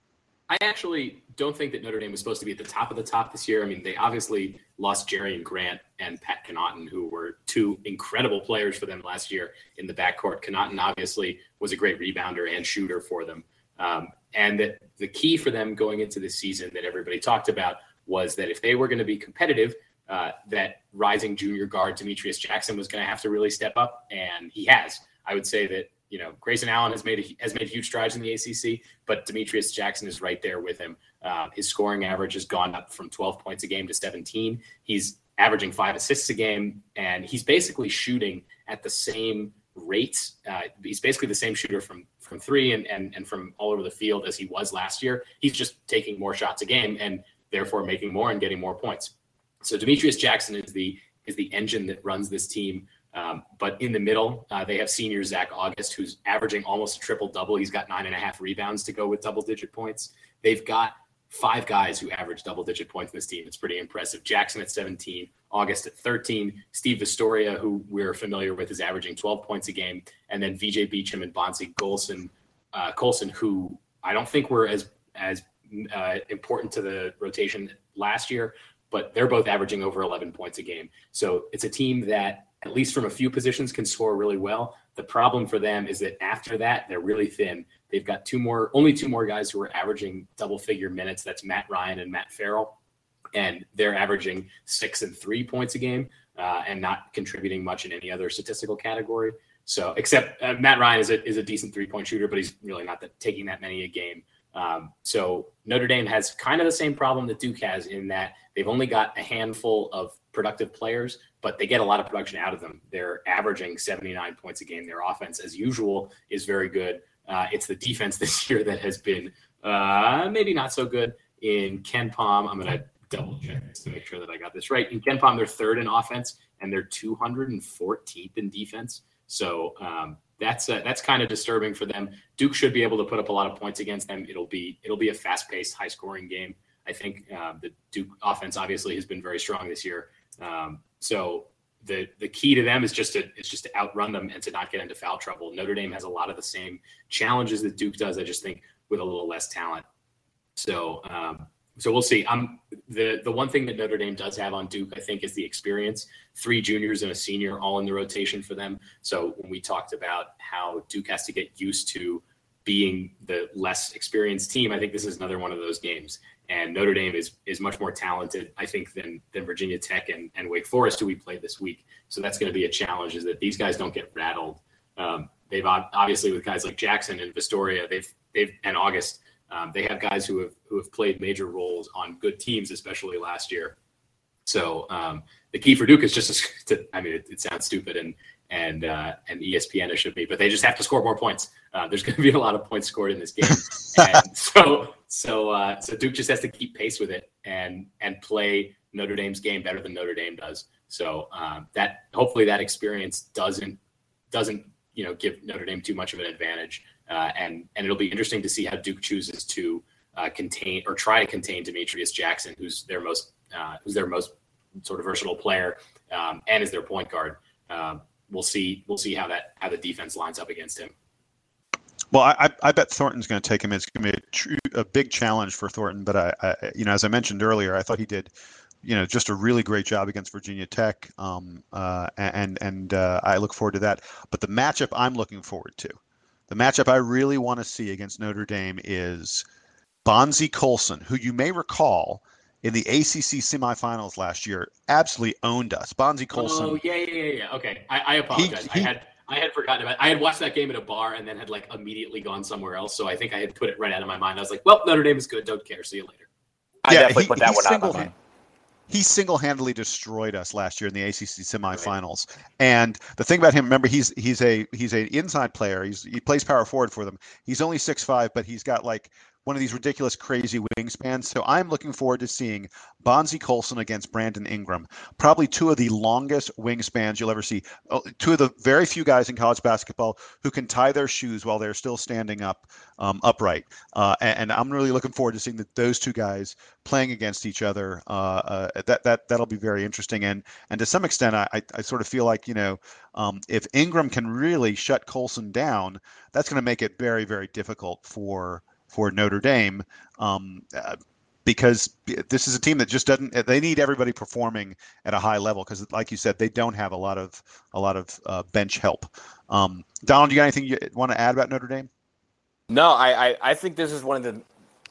I actually don't think that Notre Dame was supposed to be at the top of the top this year. I mean, they obviously lost Jerian Grant and Pat Connaughton, who were two incredible players for them last year in the backcourt. Connaughton obviously was a great rebounder and shooter for them. Um, and that the key for them going into the season that everybody talked about was that if they were going to be competitive, uh, that rising junior guard Demetrius Jackson was going to have to really step up, and he has. I would say that you know, Grayson Allen has made a, has made huge strides in the ACC, but Demetrius Jackson is right there with him. Uh, his scoring average has gone up from 12 points a game to 17. He's averaging five assists a game, and he's basically shooting at the same rate. Uh, he's basically the same shooter from from three and, and and from all over the field as he was last year. He's just taking more shots a game and therefore making more and getting more points. So Demetrius Jackson is the is the engine that runs this team. Um, but in the middle, uh, they have senior Zach Auguste, who's averaging almost a triple double. He's got nine and a half rebounds to go with double digit points. They've got five guys who average double digit points in this team. It's pretty impressive. Jackson at 17, Auguste at 13, Steve Vasturia, who we're familiar with, is averaging 12 points a game, and then VJ Beachem and Bonzie Golson, uh, Colson, who I don't think were as as uh, important to the rotation last year, but they're both averaging over 11 points a game. So it's a team that at least from a few positions, can score really well. The problem for them is that after that, they're really thin. They've got two more, only two more guys who are averaging double figure minutes. That's Matt Ryan and Matt Farrell. And they're averaging six and three points a game uh, and not contributing much in any other statistical category. So, except uh, Matt Ryan is a, is a decent three point shooter, but he's really not taking that many a game. Um, so Notre Dame has kind of the same problem that Duke has in that they've only got a handful of productive players, but they get a lot of production out of them. They're averaging 79 points a game. Their offense, as usual, is very good. Uh, it's the defense this year that has been uh, maybe not so good. In KenPom, I'm going to double check this to make sure that I got this right. In KenPom, they're third in offense and they're 214th in defense. So um, that's uh, that's kind of disturbing for them. Duke should be able to put up a lot of points against them. It'll be it'll be a fast paced, high scoring game. I think uh, the Duke offense obviously has been very strong this year. Um, so the the key to them is just to is just to outrun them and to not get into foul trouble. Notre Dame has a lot of the same challenges that Duke does. I just think with a little less talent. So um, so we'll see. Um, the the one thing that Notre Dame does have on Duke, I think, is the experience. Three juniors and a senior, all in the rotation for them. So when we talked about how Duke has to get used to being the less experienced team, I think this is another one of those games. And Notre Dame is is much more talented, I think, than than Virginia Tech and, and Wake Forest, who we played this week. So that's going to be a challenge, is that these guys don't get rattled. Um, they've obviously with guys like Jackson and Vasturia, they've they've and Auguste, um, they have guys who have who have played major roles on good teams, especially last year. So um, the key for Duke is just to, I mean, it, it sounds stupid and and uh, and ESPN should be, but they just have to score more points. Uh, there's going to be a lot of points scored in this game, and so so uh, so Duke just has to keep pace with it and and play Notre Dame's game better than Notre Dame does. So um, that hopefully that experience doesn't doesn't you know give Notre Dame too much of an advantage, uh, and and it'll be interesting to see how Duke chooses to uh, contain or try to contain Demetrius Jackson, who's their most uh, who's their most sort of versatile player um, and is their point guard. Um, we'll see we'll see how that how the defense lines up against him. Well, I, I bet Thornton's going to take him. It's going to be a, true, a big challenge for Thornton. But I, I, you know, as I mentioned earlier, I thought he did, you know, just a really great job against Virginia Tech. Um, uh, and and uh, I look forward to that. But the matchup I'm looking forward to, the matchup I really want to see against Notre Dame is Bonzie Colson, who you may recall in the ACC semifinals last year absolutely owned us. Bonzie Colson. Oh yeah, yeah, yeah, yeah. Okay, I, I apologize. He, he, I had I had forgotten about. It. I had watched that game at a bar and then had like immediately gone somewhere else. So I think I had put it right out of my mind. I was like, "Well, Notre Dame is good. Don't care. See you later." I yeah, definitely he, put that one out of my mind. He single-handedly destroyed us last year in the ACC semifinals. Right. And the thing about him, remember, he's he's a he's an inside player. He's he plays power forward for them. He's only six five, but he's got like one of these ridiculous, crazy wingspans. So I'm looking forward to seeing Bonzie Colson against Brandon Ingram. Probably two of the longest wingspans you'll ever see. Two of the very few guys in college basketball who can tie their shoes while they're still standing up um, upright. Uh, and, and, I'm really looking forward to seeing the, those two guys playing against each other. Uh, uh, that that that'll be very interesting. And and to some extent, I, I, I sort of feel like you know um, if Ingram can really shut Colson down, that's going to make it very very difficult for for Notre Dame um, uh, because this is a team that just doesn't. They need everybody performing at a high level because, like you said, they don't have a lot of a lot of uh, bench help. Um, Donald, do you got anything you want to add about Notre Dame? No, I, I, I think this is one of the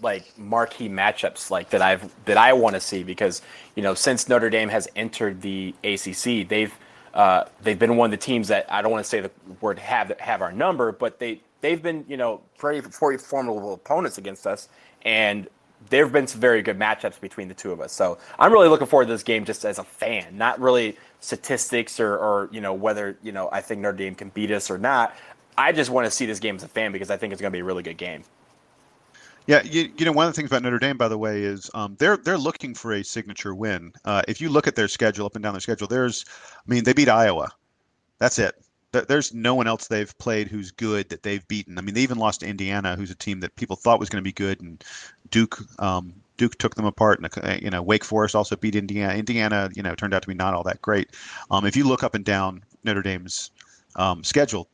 like marquee matchups like that I've that I want to see because you know since Notre Dame has entered the ACC, they've uh, they've been one of the teams that I don't want to say the word have have our number, but they they've been, you know, pretty, pretty formidable opponents against us, and there have been some very good matchups between the two of us. So I'm really looking forward to this game just as a fan, not really statistics or, or you know whether you know I think Notre Dame can beat us or not. I just want to see this game as a fan because I think it's going to be a really good game. Yeah, you, you know one of the things about Notre Dame, by the way, is um, they're they're looking for a signature win. Uh, if you look at their schedule up and down their schedule, there's, I mean, they beat Iowa. That's it there's no one else they've played who's good that they've beaten. I mean, they even lost to Indiana, who's a team that people thought was going to be good, and Duke um, Duke took them apart. And uh, you know, Wake Forest also beat Indiana. Indiana, you know, turned out to be not all that great. Um, if you look up and down Notre Dame's um, schedule,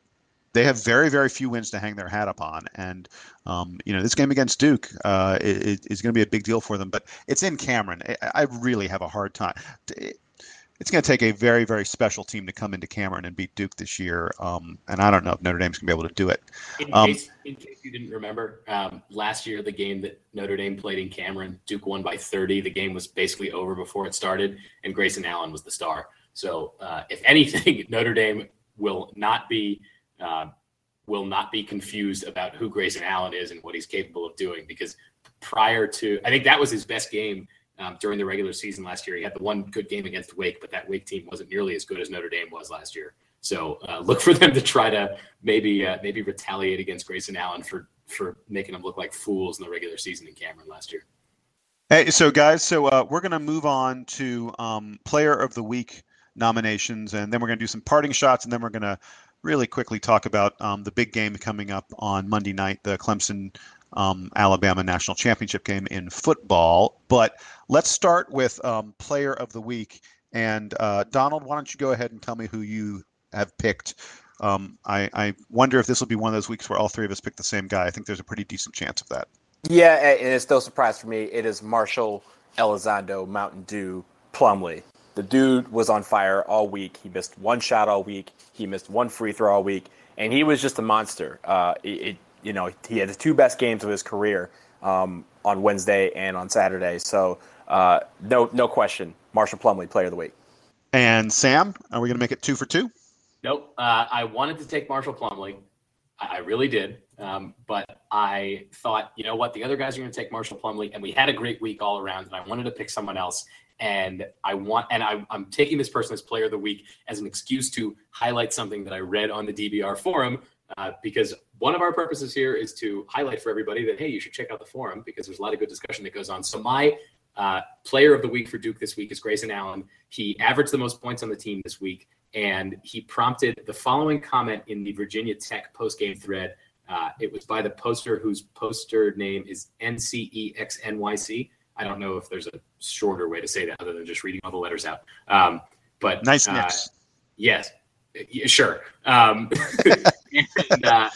they have very very few wins to hang their hat upon, and um, you know, this game against Duke uh, is, is going to be a big deal for them. But it's in Cameron. I, I really have a hard time it's going to take a very, very special team to come into Cameron and beat Duke this year. Um, and I don't know if Notre Dame's going to be able to do it. In, um, case, in case, you didn't remember, um, last year, the game that Notre Dame played in Cameron, Duke won by 30. The game was basically over before it started, and Grayson Allen was the star. So, uh, if anything, Notre Dame will not be. Uh, will not be confused about who Grayson Allen is and what he's capable of doing because prior to I think that was his best game um, during the regular season last year. He had the one good game against Wake, but that Wake team wasn't nearly as good as Notre Dame was last year. So uh, look for them to try to maybe uh, maybe retaliate against Grayson Allen for for making them look like fools in the regular season in Cameron last year. Hey, so guys, so uh, we're gonna move on to um, Player of the Week nominations, and then we're gonna do some parting shots, and then we're gonna really quickly talk about um, the big game coming up on Monday night, the Clemson um, Alabama national championship game in football. But let's start with um, player of the week. And uh, Donald, why don't you go ahead and tell me who you have picked? Um, I, I, wonder if this will be one of those weeks where all three of us pick the same guy. I think there's a pretty decent chance of that. Yeah, and it's no surprise for me. It is Marshall Elizondo Mountain Dew Plumlee. The dude was on fire all week. He missed one shot all week. He missed one free throw all week, and he was just a monster. Uh, it, it, you know, he had the two best games of his career um, on Wednesday and on Saturday. So uh, no, no question, Marshall Plumlee, Player of the Week. And Sam, are we going to make it two for two? Nope. Uh, I wanted to take Marshall Plumlee. I really did. Um, but I thought, you know what, the other guys are going to take Marshall Plumlee, and we had a great week all around, and I wanted to pick someone else. And I want, and I, I'm taking this person as Player of the Week as an excuse to highlight something that I read on the DBR forum, uh, because one of our purposes here is to highlight for everybody that hey, you should check out the forum because there's a lot of good discussion that goes on. So my uh, player of the week for Duke this week is Grayson Allen. He averaged the most points on the team this week, and he prompted the following comment in the Virginia Tech post-game thread. Uh, it was by the poster whose poster name is NCEXNYC. I don't know if there's a shorter way to say that other than just reading all the letters out. Um, but nice. Uh, yes, sure. Um, and, uh,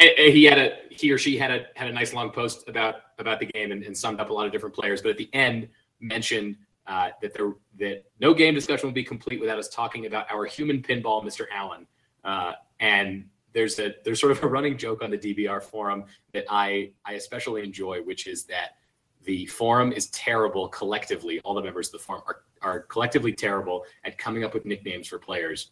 he had a he or she had a had a nice long post about about the game and, and summed up a lot of different players. But at the end, mentioned uh, that there that no game discussion will be complete without us talking about our human pinball, Mr. Allen. Uh, and there's a there's sort of a running joke on the DBR forum that I I especially enjoy, which is that the forum is terrible collectively. All the members of the forum are are collectively terrible at coming up with nicknames for players.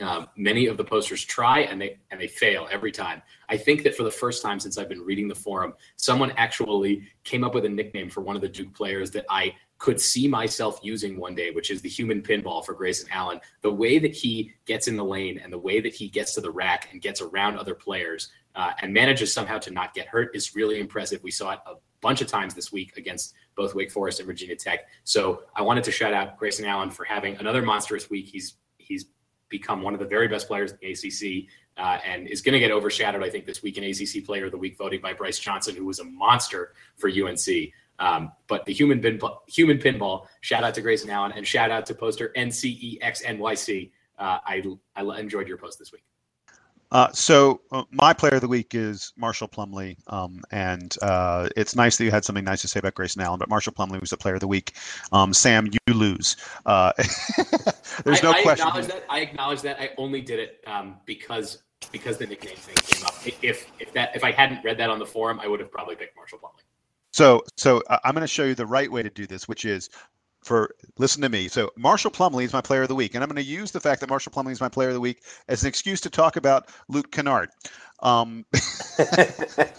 Um, many of the posters try and they and they fail every time. I think that for the first time since I've been reading the forum, someone actually came up with a nickname for one of the Duke players that I could see myself using one day, which is the human pinball for Grayson Allen. The way that he gets in the lane and the way that he gets to the rack and gets around other players uh, and manages somehow to not get hurt is really impressive. We saw it a bunch of times this week against both Wake Forest and Virginia Tech. So I wanted to shout out Grayson Allen for having another monstrous week. He's he's become one of the very best players in the ACC uh, and is going to get overshadowed, I think, this week in ACC Player of the Week voting by Brice Johnson, who was a monster for UNC. Um, but the human pinball, human pinball, shout out to Grayson Allen and shout out to poster NCEXNYC. Uh, I, I enjoyed your post this week. Uh, so uh, my player of the week is Marshall Plumlee, um, and uh, it's nice that you had something nice to say about Grayson Allen. But Marshall Plumlee was the player of the week. Um, Sam, you lose. Uh, there's no I, I question. Acknowledge that. I acknowledge that. I only did it um, because because the nickname thing came up. If if that if I hadn't read that on the forum, I would have probably picked Marshall Plumlee. So, so uh, I'm going to show you the right way to do this, which is for listen to me. So Marshall Plumlee is my player of the week, and I'm going to use the fact that Marshall Plumlee is my player of the week as an excuse to talk about Luke Kennard. Um, All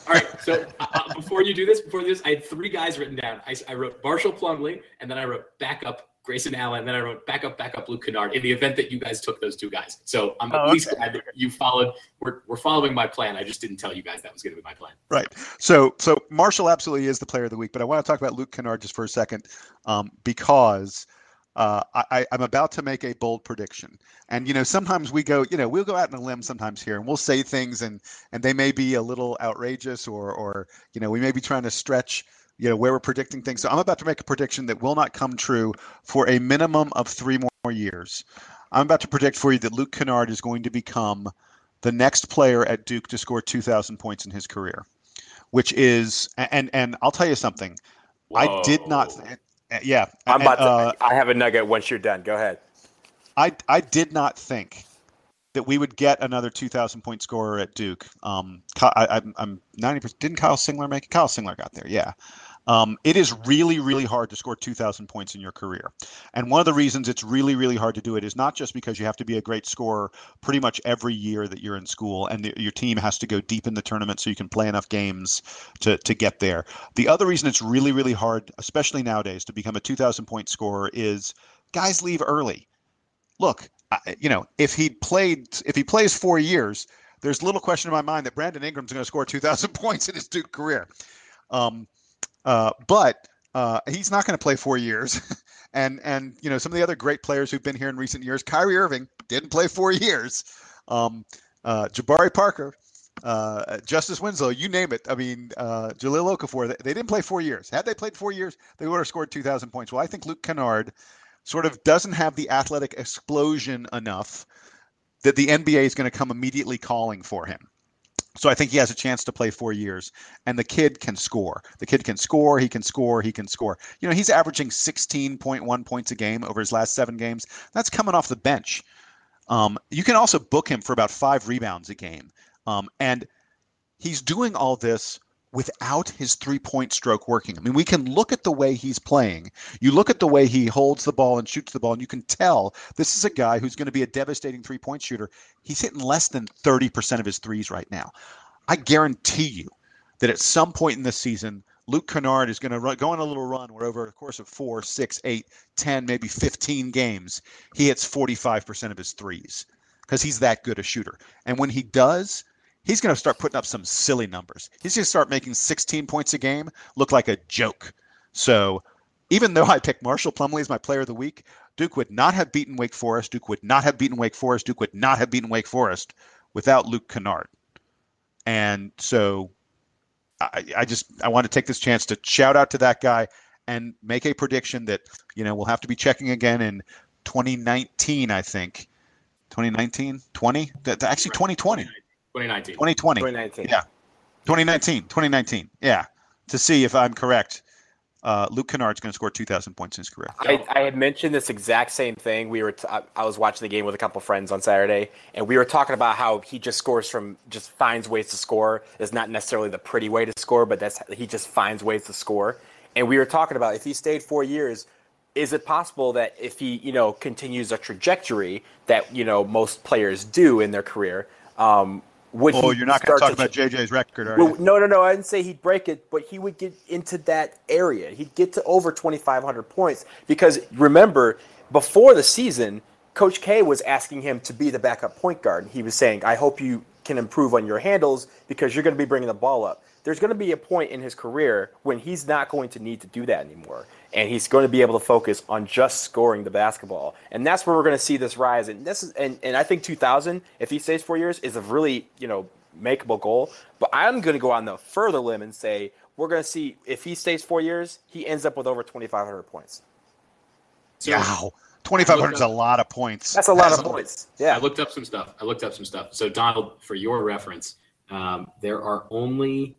right. So uh, uh, before you do this, before this, I had three guys written down. I, I wrote Marshall Plumlee, and then I wrote backup Grayson Allen, and then I wrote backup, backup Luke Kennard in the event that you guys took those two guys. So I'm at oh, least glad that you followed. We're, we're following my plan. I just didn't tell you guys that was going to be my plan. Right. So so Marshall absolutely is the player of the week, but I want to talk about Luke Kennard just for a second um, because. Uh, I, am about to make a bold prediction, and you know sometimes we go, you know, we'll go out on a limb sometimes here, and we'll say things, and and they may be a little outrageous, or or you know we may be trying to stretch you know where we're predicting things. So I'm about to make a prediction that will not come true for a minimum of three more years. I'm about to predict for you that Luke Kennard is going to become the next player at Duke to score 2,000 points in his career, which is and and I'll tell you something. Whoa. I did not. Yeah, I'm about to. Uh, I have a nugget. Once you're done, go ahead. I I did not think that we would get another 2,000 point scorer at Duke. Um, I, am 90%. Didn't Kyle Singler make it? Kyle Singler got there. Yeah. Um, it is really, really hard to score 2,000 points in your career. And one of the reasons it's really, really hard to do it is not just because you have to be a great scorer pretty much every year that you're in school, and the, your team has to go deep in the tournament so you can play enough games to, to get there. The other reason it's really, really hard, especially nowadays, to become a 2,000 point scorer is guys leave early. Look, you know, if he played, if he plays four years, there's little question in my mind that Brandon Ingram's going to score 2,000 points in his Duke career. Um, uh, but uh, he's not going to play four years. and and you know some of the other great players who've been here in recent years, Kyrie Irving didn't play four years. Um, uh, Jabari Parker, uh, Justice Winslow, you name it. I mean, uh, Okafor, they, they, didn't play four years. Had they played four years, they would have scored 2,000 points. Well, I think Luke Kennard sort of doesn't have the athletic explosion enough that the NBA is going to come immediately calling for him. So I think he has a chance to play four years, and the kid can score. The kid can score. He can score. He can score. You know, he's averaging 16.1 points a game over his last seven games. That's coming off the bench. Um, you can also book him for about five rebounds a game, um, and he's doing all this without his three point stroke working. I mean, we can look at the way he's playing. You look at the way he holds the ball and shoots the ball, and you can tell this is a guy who's going to be a devastating three point shooter. He's hitting less than 30% of his threes right now. I guarantee you that at some point in the season, Luke Kennard is going to run, go on a little run where over the course of four, six, eight, 10, maybe 15 games, he hits 45% of his threes because he's that good a shooter. And when he does, he's going to start putting up some silly numbers. He's going to start making 16 points a game look like a joke. So even though I picked Marshall Plumlee as my player of the week, Duke would not have beaten Wake Forest. Duke would not have beaten Wake Forest. Duke would not have beaten Wake Forest without Luke Kennard. And so I, I just I want to take this chance to shout out to that guy and make a prediction that you know we'll have to be checking again in 2019. I think 2019, 20, actually 2020. 2019. 2020. 2019. Yeah. 2019. 2019. Yeah. To see if I'm correct. Uh, Luke Kennard's going to score 2,000 points in his career. I, I, had mentioned this exact same thing. We were t- I was watching the game with a couple friends on Saturday, and we were talking about how he just scores from just finds ways to score. Is not necessarily the pretty way to score, but that's he just finds ways to score. And we were talking about if he stayed four years, is it possible that if he you know continues a trajectory that you know most players do in their career, um, would oh, you're not going to talk about JJ's record, are well, you? no, no, no. I didn't say he'd break it, but he would get into that area. He'd get to over 2,500 points because remember, before the season, Coach K was asking him to be the backup point guard. He was saying, "I hope you can improve on your handles because you're going to be bringing the ball up." There's going to be a point in his career when he's not going to need to do that anymore, and he's going to be able to focus on just scoring the basketball. And that's where we're going to see this rise. And this is, and, and I think 2000, if he stays four years, is a really you know makeable goal. But I'm going to go on the further limb and say we're going to see if he stays four years, he ends up with over 2,500 points. So wow. 2,500 is a lot of points. That's a lot of points. Yeah. I looked up some stuff. I looked up some stuff. So Donald, for your reference, um, there are only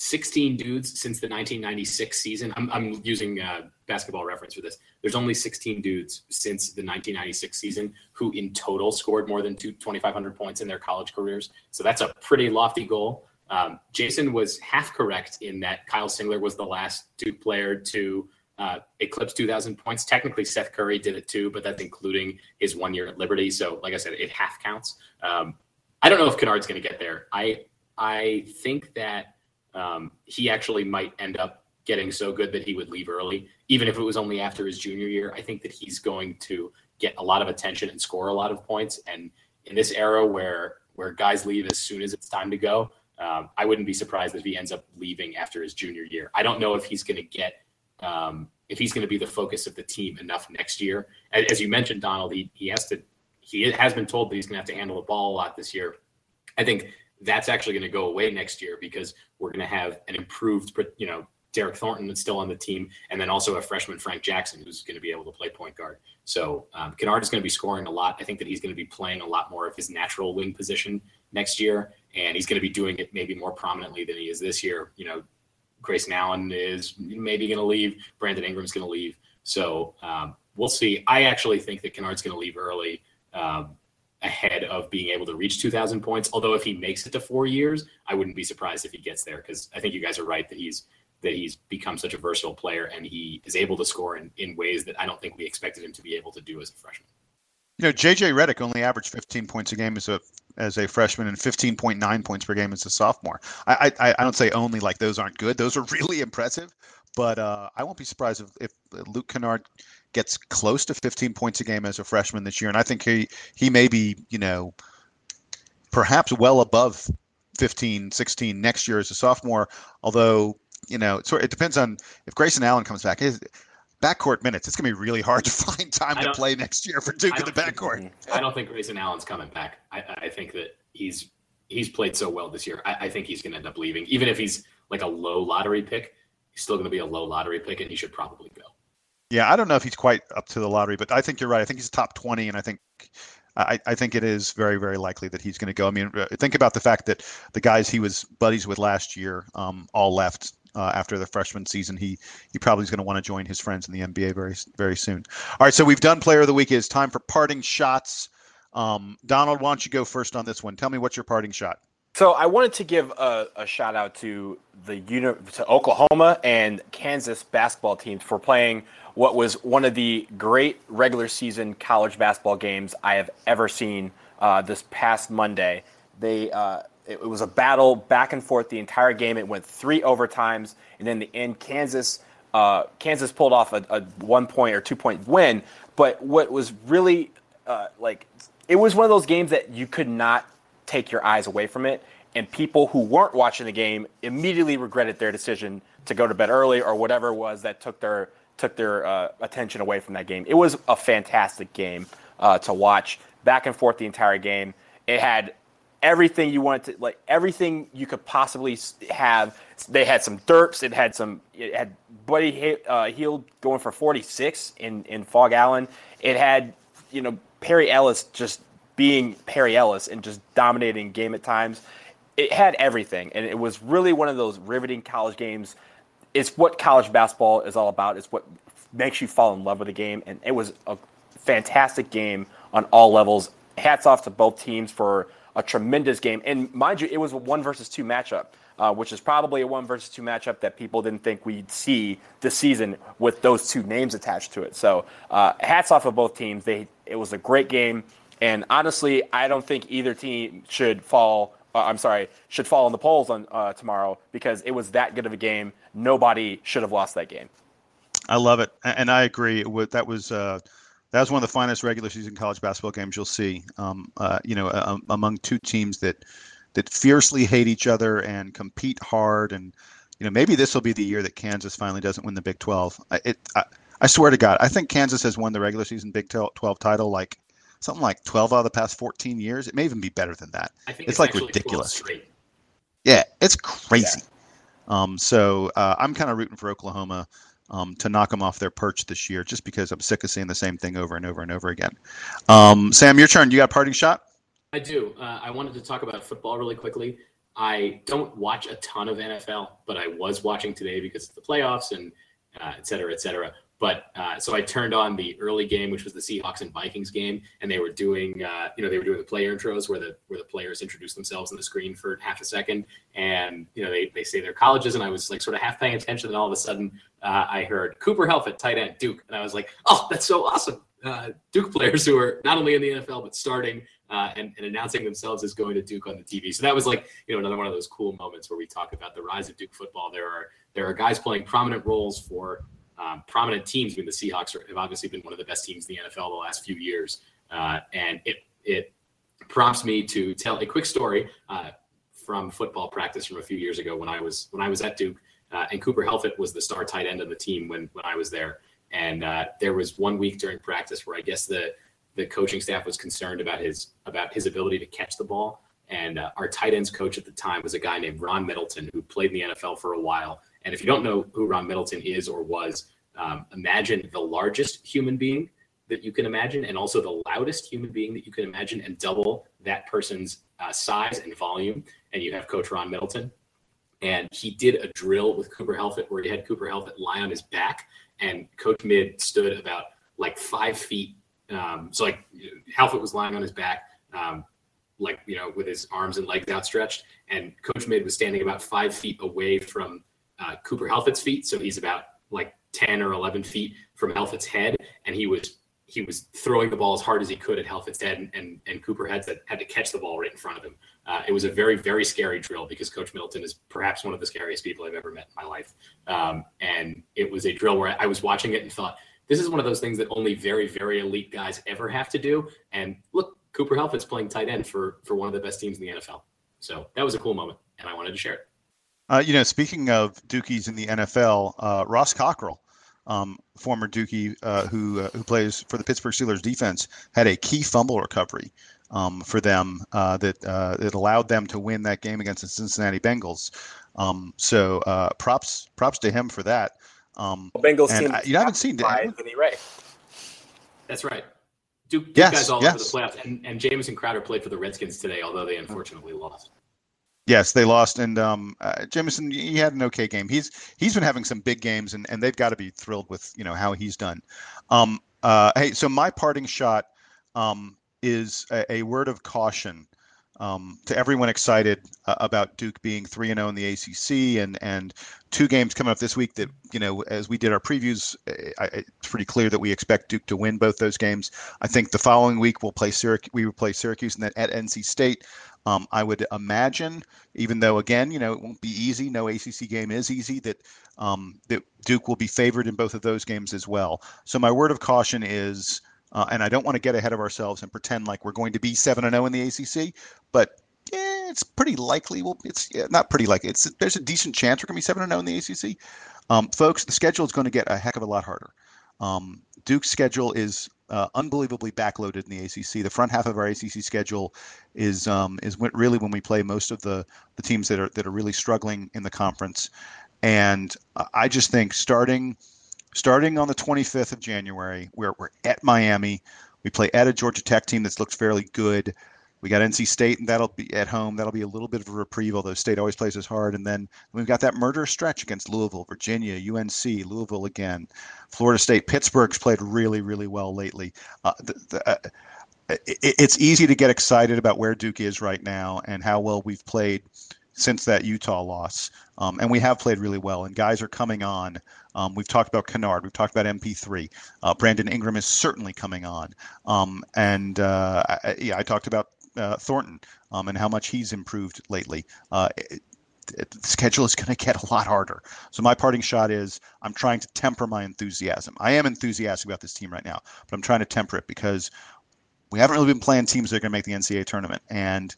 16 dudes since the 1996 season. I'm, I'm using uh, basketball reference for this. There's only 16 dudes since the 1996 season who in total scored more than 2,500 points in their college careers. So that's a pretty lofty goal. Um, Jason was half correct in that Kyle Singler was the last Duke player to uh, eclipse 2,000 points. Technically, Seth Curry did it too, but that's including his one year at Liberty. So, like I said, it half counts. Um, I don't know if Kennard's going to get there. I I think that um, he actually might end up getting so good that he would leave early, even if it was only after his junior year. I think that he's going to get a lot of attention and score a lot of points. And in this era where where guys leave as soon as it's time to go, um, I wouldn't be surprised if he ends up leaving after his junior year. I don't know if he's going to get um, if he's going to be the focus of the team enough next year. As, you mentioned, Donald, he, he has to he has been told that he's going to have to handle the ball a lot this year. I think that's actually going to go away next year because we're going to have an improved, you know, Derryck Thornton that's still on the team, and then also a freshman Frank Jackson who's going to be able to play point guard. So um, Kennard is going to be scoring a lot. I think that he's going to be playing a lot more of his natural wing position next year, and he's going to be doing it maybe more prominently than he is this year. You know, Grayson Allen is maybe going to leave. Brandon Ingram's going to leave. So um, we'll see. I actually think that Kennard's going to leave early. Um, ahead of being able to reach 2000 points. Although if he makes it to four years i wouldn't be surprised if he gets there because i think you guys are right that he's that he's become such a versatile player and he is able to score in, in ways that i don't think we expected him to be able to do as a freshman. You know jj Redick only averaged 15 points a game as a as a freshman and 15.9 points per game as a sophomore. I i, I don't say only like those aren't good. Those are really impressive. But uh, I won't be surprised if, if Luke Kennard gets close to 15 points a game as a freshman this year, and I think he he may be you know perhaps well above 15, 16 next year as a sophomore. Although you know it, it depends on if Grayson Allen comes back. His backcourt minutes, it's gonna be really hard to find time to play next year for Duke in the backcourt. Think, I don't think Grayson Allen's coming back. I, I think that he's he's played so well this year. I, I think he's gonna end up leaving, even if he's like a low lottery pick. He's still going to be a low lottery pick, and he should probably go. Yeah, I don't know if he's quite up to the lottery, but I think you're right. I think he's top 20, and I think I, I think it is very, very likely that he's going to go. I mean, think about the fact that the guys he was buddies with last year um, all left uh, after the freshman season. He he probably is going to want to join his friends in the NBA very very soon. All right, so we've done Player of the Week. It's time for parting shots. Um, Donald, why don't you go first on this one? Tell me what's your parting shot. So I wanted to give a, a shout out to the uni- to Oklahoma and Kansas basketball teams for playing what was one of the great regular season college basketball games I have ever seen uh, this past Monday. They uh, it, was a battle back and forth the entire game. It went three overtimes, and then the end, Kansas uh, Kansas pulled off a, a, one point or two point win. But what was really uh, like it was one of those games that you could not take your eyes away from it. And people who weren't watching the game immediately regretted their decision to go to bed early or whatever it was that took their took their uh, attention away from that game. It was a fantastic game uh, to watch, back and forth the entire game. It had everything you wanted to like everything you could possibly have. They had some derps. It had some. It had Buddy uh, going for 46 in in Phog Allen. It had you know Perry Ellis just being Perry Ellis and just dominating game at times. It had everything, and it was really one of those riveting college games. It's what college basketball is all about. It's what makes you fall in love with the game, and it was a fantastic game on all levels. Hats off to both teams for a tremendous game, and mind you, it was a one versus two matchup. Uh, which is probably a one versus two matchup that people didn't think we'd see this season with those two names attached to it. So, uh, hats off of both teams. They it was a great game. And honestly, I don't think either team should fall Uh, I'm sorry, should fall in the polls on uh, tomorrow because it was that good of a game. Nobody should have lost that game. I love it, and I agree. With that was uh, that was one of the finest regular season college basketball games you'll see. Um, uh, you know, uh, among two teams that that fiercely hate each other and compete hard, and you know, maybe this will be the year that Kansas finally doesn't win the Big Twelve. It, I, I swear to God, I think Kansas has won the regular season Big Twelve title like something like 12 out of the past 14 years. It may even be better than that. I think it's, it's like ridiculous. Yeah, it's crazy. Um, so uh, I'm kind of rooting for Oklahoma um, to knock them off their perch this year, just because I'm sick of seeing the same thing over and over and over again. Um, Sam, your turn. You got a parting shot? I do. Uh, I wanted to talk about football really quickly. I don't watch a ton of NFL, but I was watching today because of the playoffs and uh, et cetera, et cetera. But uh, so I turned on the early game, which was the Seahawks and Vikings game, and they were doing, uh, you know, they were doing the player intros where the where the players introduce themselves on the screen for half a second, and you know they, they say their colleges, and I was like sort of half paying attention, and all of a sudden uh, I heard Cooper Helfet at tight end, Duke, and I was like, oh, that's so awesome. Uh, Duke players who are not only in the NFL but starting uh, and, and, announcing themselves as going to Duke on the TV. So that was like you know another one of those cool moments where we talk about the rise of Duke football. There are there are guys playing prominent roles for um, prominent teams. I mean, the Seahawks are, have obviously been one of the best teams in the NFL the last few years, uh, and it it prompts me to tell a quick story uh, from football practice from a few years ago when I was when I was at Duke, uh, and Cooper Helfet was the star tight end of the team when when I was there. And uh, there was one week during practice where I guess the the coaching staff was concerned about his about his ability to catch the ball. And uh, our tight ends coach at the time was a guy named Ron Middleton, who played in the NFL for a while and if you don't know who Ron Middleton is or was, um, imagine the largest human being that you can imagine and also the loudest human being that you can imagine and double that person's uh, size and volume. And you have Coach Ron Middleton. And he did a drill with Cooper Helfet where he had Cooper Helfet lie on his back. And Coach Mid stood about like five feet. Um, so, like, Helfet was lying on his back. Um, like you know with his arms and legs outstretched and coach mid was standing about five feet away from uh, Cooper Helfet's feet. So he's about like 10 or 11 feet from Helfet's head. And he was he was throwing the ball as hard as he could at Helfet's head, and, and, and Cooper had to, had to catch the ball right in front of him. Uh, it was a very, very scary drill because Coach Middleton is perhaps one of the scariest people I've ever met in my life. Um, and it was a drill where I was watching it and thought, this is one of those things that only very, very elite guys ever have to do. And look, Cooper Helfet's playing tight end for, for one of the best teams in the NFL. So that was a cool moment, and I wanted to share it. Uh, you know, speaking of Dukies in the NFL, uh, Ross Cockrell, um, former Dookie uh, who uh, who plays for the Pittsburgh Steelers defense, had a key fumble recovery um, for them uh, that uh, that allowed them to win that game against the Cincinnati Bengals. Um, so props props to him for that. Um, Bengals team. you haven't seen Anthony Ray. That's right. Duke, Duke yes, guys all yes. over the playoffs, and, and Jamison Crowder played for the Redskins today, although they unfortunately lost. Yes, they lost, and um, uh, Jamison he had an okay game. He's he's been having some big games, and, and they've got to be thrilled with you know how he's done. Um, uh, hey, so my parting shot um, is a, a, word of caution um, to everyone excited uh, about Duke being three and zero oh in the ACC, and and two games coming up this week that you know as we did our previews, I, it's pretty clear that we expect Duke to win both those games. I think the following week we'll play Syracuse, we will play Syracuse, and then at NC State. Um, I would imagine, even though again, you know, it won't be easy. No ACC game is easy. That um, that Duke will be favored in both of those games as well. So my word of caution is, uh, and I don't want to get ahead of ourselves and pretend like we're going to be seven and zero oh in the ACC, but yeah, it's pretty likely. Well, it's yeah, not pretty likely. It's there's a decent chance we're going to be seven and zero oh in the ACC. Um, folks, the schedule is going to get a heck of a lot harder. Um, Duke's schedule is uh, unbelievably backloaded in the ACC. The front half of our ACC schedule is um, is really when we play most of the the teams that are that are really struggling in the conference. And I just think starting starting on the 25th of January, we're we're at Miami. We play at a Georgia Tech team that's looked fairly good. We got NC State, and that'll be at home. That'll be a little bit of a reprieve, although State always plays us hard. And then we've got that murder stretch against Louisville, Virginia, UNC, Louisville again, Florida State. Pittsburgh's played really, really well lately. Uh, the, the, uh, it, it's easy to get excited about where Duke is right now and how well we've played since that Utah loss. Um, and we have played really well, and guys are coming on. Um, we've talked about Kennard. We've talked about MP3. Uh, Brandon Ingram is certainly coming on. Um, and uh, I, yeah, I talked about uh, Thornton um, and how much he's improved lately. Uh, it, it, the schedule is going to get a lot harder. So my parting shot is I'm trying to temper my enthusiasm. I am enthusiastic about this team right now, but I'm trying to temper it because we haven't really been playing teams that are going to make the NCAA tournament. And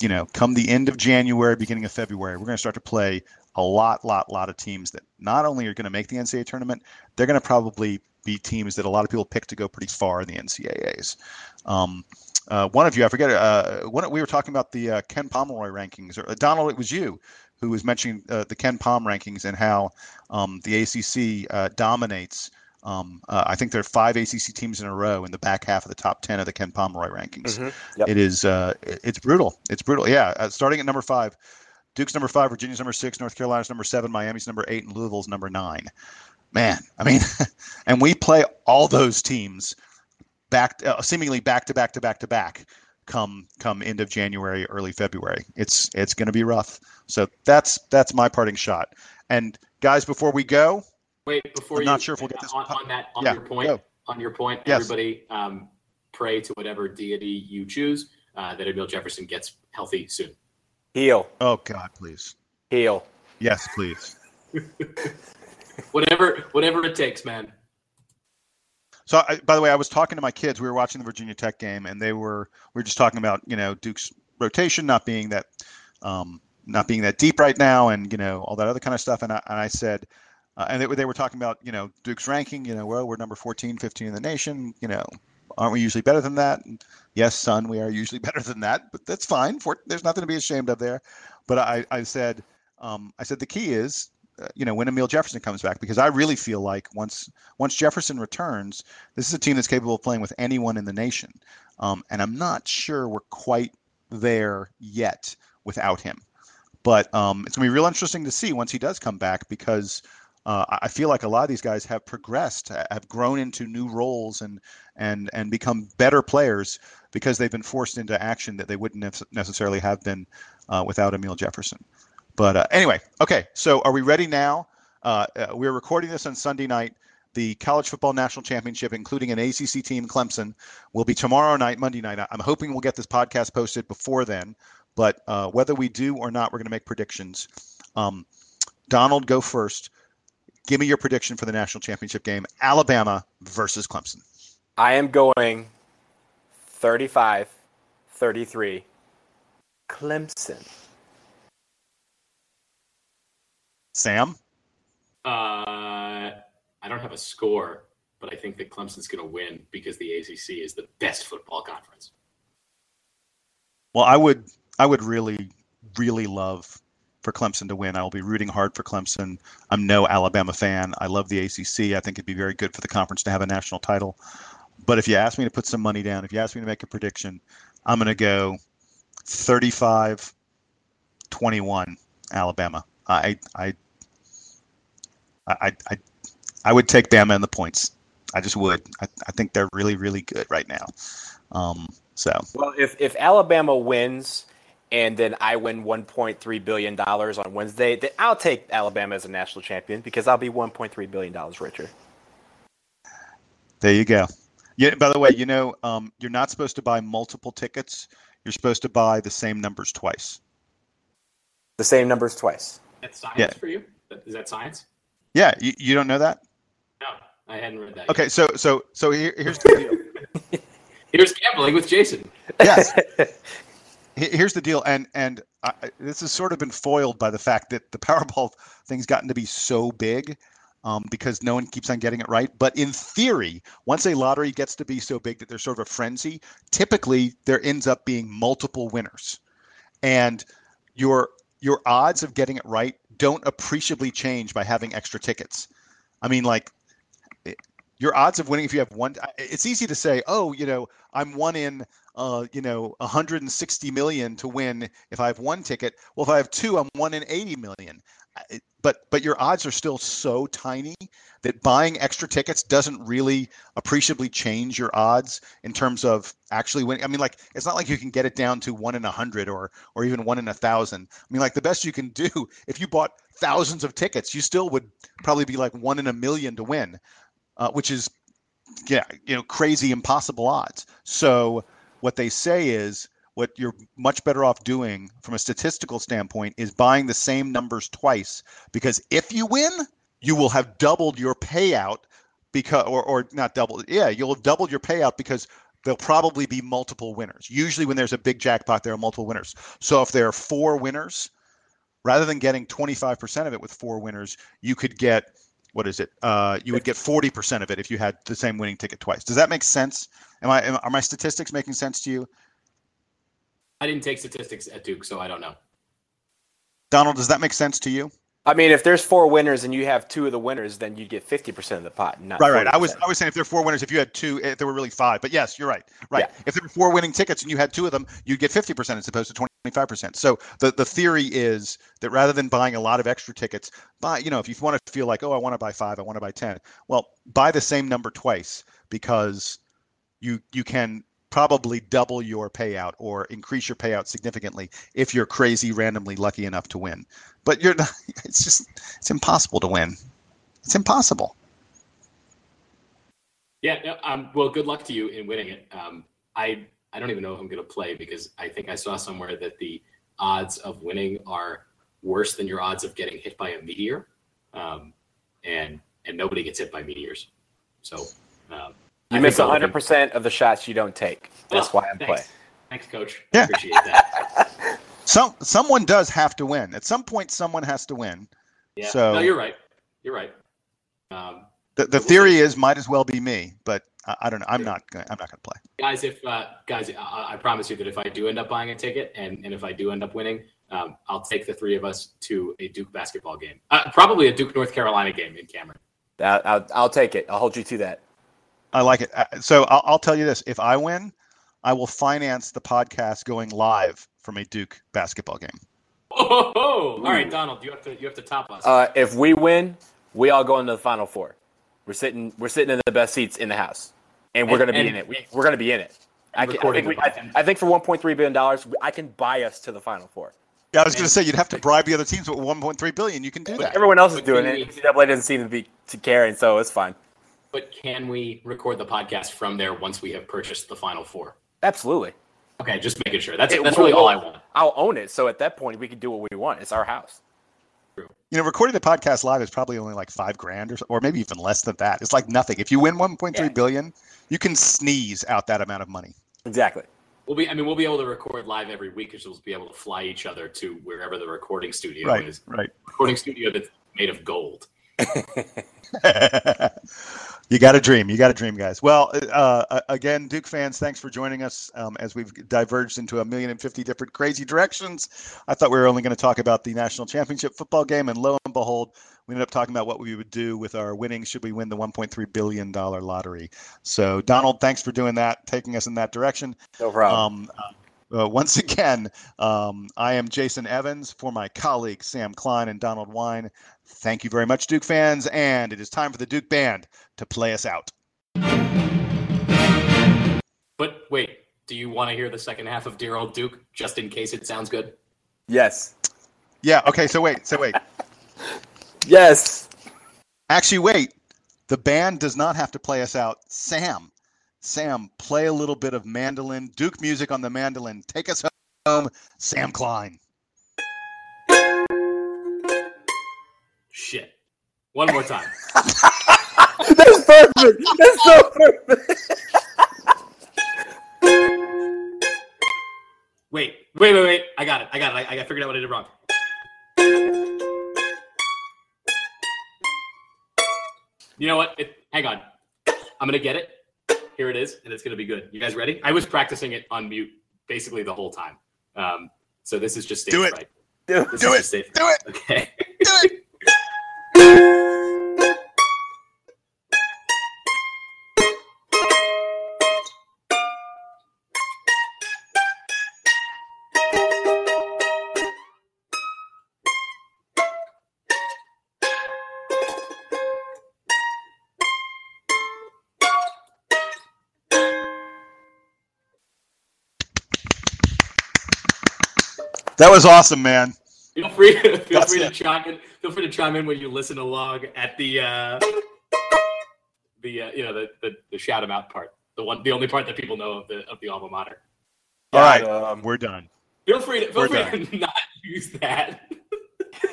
you know, come the end of January, beginning of February, we're going to start to play a lot, lot, lot of teams that not only are going to make the NCAA tournament, they're going to probably be teams that a lot of people pick to go pretty far in the NCAAs. Um, uh, one of you, I forget, uh, one, we were talking about the uh, Ken Pomeroy rankings, or uh, Donald, it was you who was mentioning uh, the KenPom rankings and how um, the ACC uh, dominates. Um, I think there are five ACC teams in a row in the back half of the top ten of the Ken Pomeroy rankings. Mm-hmm. Yep. It is, it's brutal. It's brutal. Yeah, starting at number five, Duke's number five, Virginia's number six, North Carolina's number seven, Miami's number eight, and Louisville's number nine. Man, I mean, and we play all those teams back, uh, seemingly back to back to back to back, come come end of January, early February. It's it's going to be rough. So that's that's my parting shot. And guys, before we go, wait, before I'm you, not sure if we'll get this on, on that on yeah, your point. Go. On your point, yes. everybody um, pray to whatever deity you choose uh, that Amile Jefferson gets healthy soon. Heal. Oh God, please. Heal. Yes, please. whatever, whatever it takes, man. So, I, by the way, I was talking to my kids. We were watching the Virginia Tech game, and they were we were just talking about you know Duke's rotation not being that um, not being that deep right now, and you know all that other kind of stuff. And I, and I said, uh, and they, they were talking about you know Duke's ranking. You know, well, we're number 14, 15 in the nation. You know, aren't we usually better than that? And yes, son, we are usually better than that, but that's fine. For, there's nothing to be ashamed of there. But I, I said, um, I said the key is, you know, when Amile Jefferson comes back, because I really feel like once once Jefferson returns, this is a team that's capable of playing with anyone in the nation, um, and I'm not sure we're quite there yet without him. But um, it's gonna be real interesting to see once he does come back because uh, I feel like a lot of these guys have progressed, have grown into new roles, and and and become better players because they've been forced into action that they wouldn't necessarily have been uh, without Amile Jefferson. But uh, anyway, okay. So are we ready now? Uh, uh, we're recording this on Sunday night. The college football national championship, including an ACC team, Clemson, will be tomorrow night, Monday night. I'm hoping we'll get this podcast posted before then. But uh, whether we do or not, we're going to make predictions. Um, Donald, go first. Give me your prediction for the national championship game Alabama versus Clemson. I am going 35 33 Clemson. Sam? Uh, I don't have a score, but I think that Clemson's going to win because the ACC is the best football conference. Well, I would I would really really love for Clemson to win. I will be rooting hard for Clemson. I'm no Alabama fan. I love the ACC. I think it'd be very good for the conference to have a national title. But if you ask me to put some money down, if you ask me to make a prediction, I'm going to go 35 21 Alabama. I I I I I would take Bama in the points. I just would. I, I think they're really really good right now. Um, so well, if if Alabama wins and then I win 1.3 billion dollars on Wednesday, then I'll take Alabama as a national champion because I'll be 1.3 billion dollars richer. There you go. Yeah. By the way, you know, um, you're not supposed to buy multiple tickets. You're supposed to buy the same numbers twice. The same numbers twice. That's science yeah. for you. Is that science? Yeah. You, you don't know that? No, I hadn't read that. Okay. Yet. So so so here, here's the deal. here's gambling with Jason. Yes. here's the deal, and and I, this has sort of been foiled by the fact that the Powerball thing's gotten to be so big um, because no one keeps on getting it right. But in theory, once a lottery gets to be so big that there's sort of a frenzy, typically there ends up being multiple winners, and your your odds of getting it right don't appreciably change by having extra tickets. I mean, like your odds of winning if you have one it's easy to say oh you know i'm one in uh, you know 160 million to win if i have one ticket well if i have two i'm one in 80 million but but your odds are still so tiny that buying extra tickets doesn't really appreciably change your odds in terms of actually winning. I mean, like it's not like you can get it down to one in a hundred or or even one in a thousand. I mean, like the best you can do if you bought thousands of tickets, you still would probably be like one in a million to win uh, which is yeah, you know, crazy impossible odds. So what they say is, what you're much better off doing from a statistical standpoint is buying the same numbers twice because if you win, you will have doubled your payout because or, or not double yeah you'll have doubled your payout because there'll probably be multiple winners. Usually when there's a big jackpot there are multiple winners. So if there are four winners rather than getting 25% of it with four winners you could get what is it? Uh, you would get 40% of it if you had the same winning ticket twice. Does that make sense? Am i am, are my statistics making sense to you I didn't take statistics at Duke, so I don't know. donald does that make sense to you I mean, if there's four winners and you have two of the winners, then you get fifty percent of the pot. Not Right, right. I was 40%. I was saying if there were four winners, if you had two, if there were really five. But yes, you're right. Right. Yeah. If there were four winning tickets and you had two of them, you'd get fifty percent as opposed to twenty five percent. So the the theory is that rather than buying a lot of extra tickets, buy you know if you want to feel like oh I want to buy five, I want to buy ten. Well, buy the same number twice because you you can probably double your payout or increase your payout significantly if you're crazy randomly lucky enough to win. But you're not, it's just it's impossible to win. It's impossible. Yeah. Um, well, good luck to you in winning it. Um, I I don't even know if I'm going to play because I think I saw somewhere that the odds of winning are worse than your odds of getting hit by a meteor, um, and and nobody gets hit by meteors. So um, You think miss I'll hundred in- percent of the shots you don't take. That's Oh, why I'm thanks. playing. Thanks, coach. Yeah. Appreciate that. Some someone does have to win. At some point, someone has to win. Yeah. So- no, you're right. You're right. Um, The, the We'll theory is might as well be me, but I, I don't know. I'm not. Gonna, I'm not going to play. guys, if uh, guys, I, I promise you that if I do end up buying a ticket and, and if I do end up winning, um, I'll take the three of us to a Duke basketball game. Uh, probably a Duke North Carolina game in Cameron. I'll, I'll, I'll take it. I'll hold you to that. I like it. Uh, So I'll, I'll tell you this: if I win, I will finance the podcast going live from a Duke basketball game. Oh, all right, Donald, you have to you have to top us. Uh, if we win, we all go into the final four. We're sitting. We're sitting in the best seats in the house, and we're going to be and- in it. We, we're going to be in it. I, can, I, think we, I. I think for 1.3 billion dollars, I can buy us to the final four. Yeah, I was going to say you'd have to bribe the other teams with 1.3 billion. You can do that. Everyone else is doing can it. we- NCAA doesn't seem to be to care, and so it's fine. But can we record the podcast from there once we have purchased the final four? Absolutely. Okay, just making sure. That's It- that's really all I want. I'll own it. So at that point, we can do what we want. It's our house. You know, recording the podcast live is probably only like five grand or, or maybe even less than that. It's like nothing. If you win 1.3 Yeah. billion, you can sneeze out that amount of money. Exactly. We'll be. I mean, we'll be able to record live every week because we'll be able to fly each other to wherever the recording studio Right, is. right. Recording studio that's made of gold. you got to dream. You got to dream, guys. Well, uh, uh, again, Duke fans, thanks for joining us um, as we've diverged into a million and fifty different crazy directions. I thought we were only going to talk about the national championship football game, and lo and behold, we ended up talking about what we would do with our winnings should we win the 1.3 billion dollar lottery. So, Donald, thanks for doing that, taking us in that direction. No problem. Um, uh, once again, um, I am Jason Evans for my colleagues Sam Klein and Donald Wine. Thank you very much, Duke fans, and it is time for the Duke Band to play us out. But wait, do you want to hear the second half of Dear Old Duke, just in case it sounds good? yes. Yeah. Okay. So wait. So wait. Yes. Actually, wait. The band does not have to play us out. Sam, Sam, play a little bit of mandolin, Duke music on the mandolin. Take us home, Sam Klein. Shit. One more time. That's perfect. That's so perfect. Wait, wait, wait, wait. I got it. I got it. I, I figured out what I did wrong. You know what? It, hang on. I'm gonna get it. Here it is, and it's gonna be good. You guys ready? I was practicing it on mute basically the whole time. Um, so this is just stage Do it. fright. Dude. Do it. Do it. Okay. Do it. That was awesome, man. Feel free, feel That's free to chime in. Feel free to chime in when you listen along at the uh, the uh, you know the, the the shout 'em out part. The one, the only part that people know of the of the alma mater. All right, um, we're done. Feel free to feel We're free to not use that.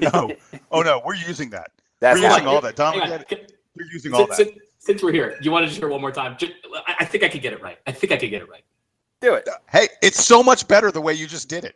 No, oh no, we're using that. that's we're using all that. Dom, Hang on. again, we're using all Since, that. since- since we're here, you want to hear one more time? Just, I, I think I could get it right. I think I could get it right. Do it. Hey, it's so much better the way you just did it.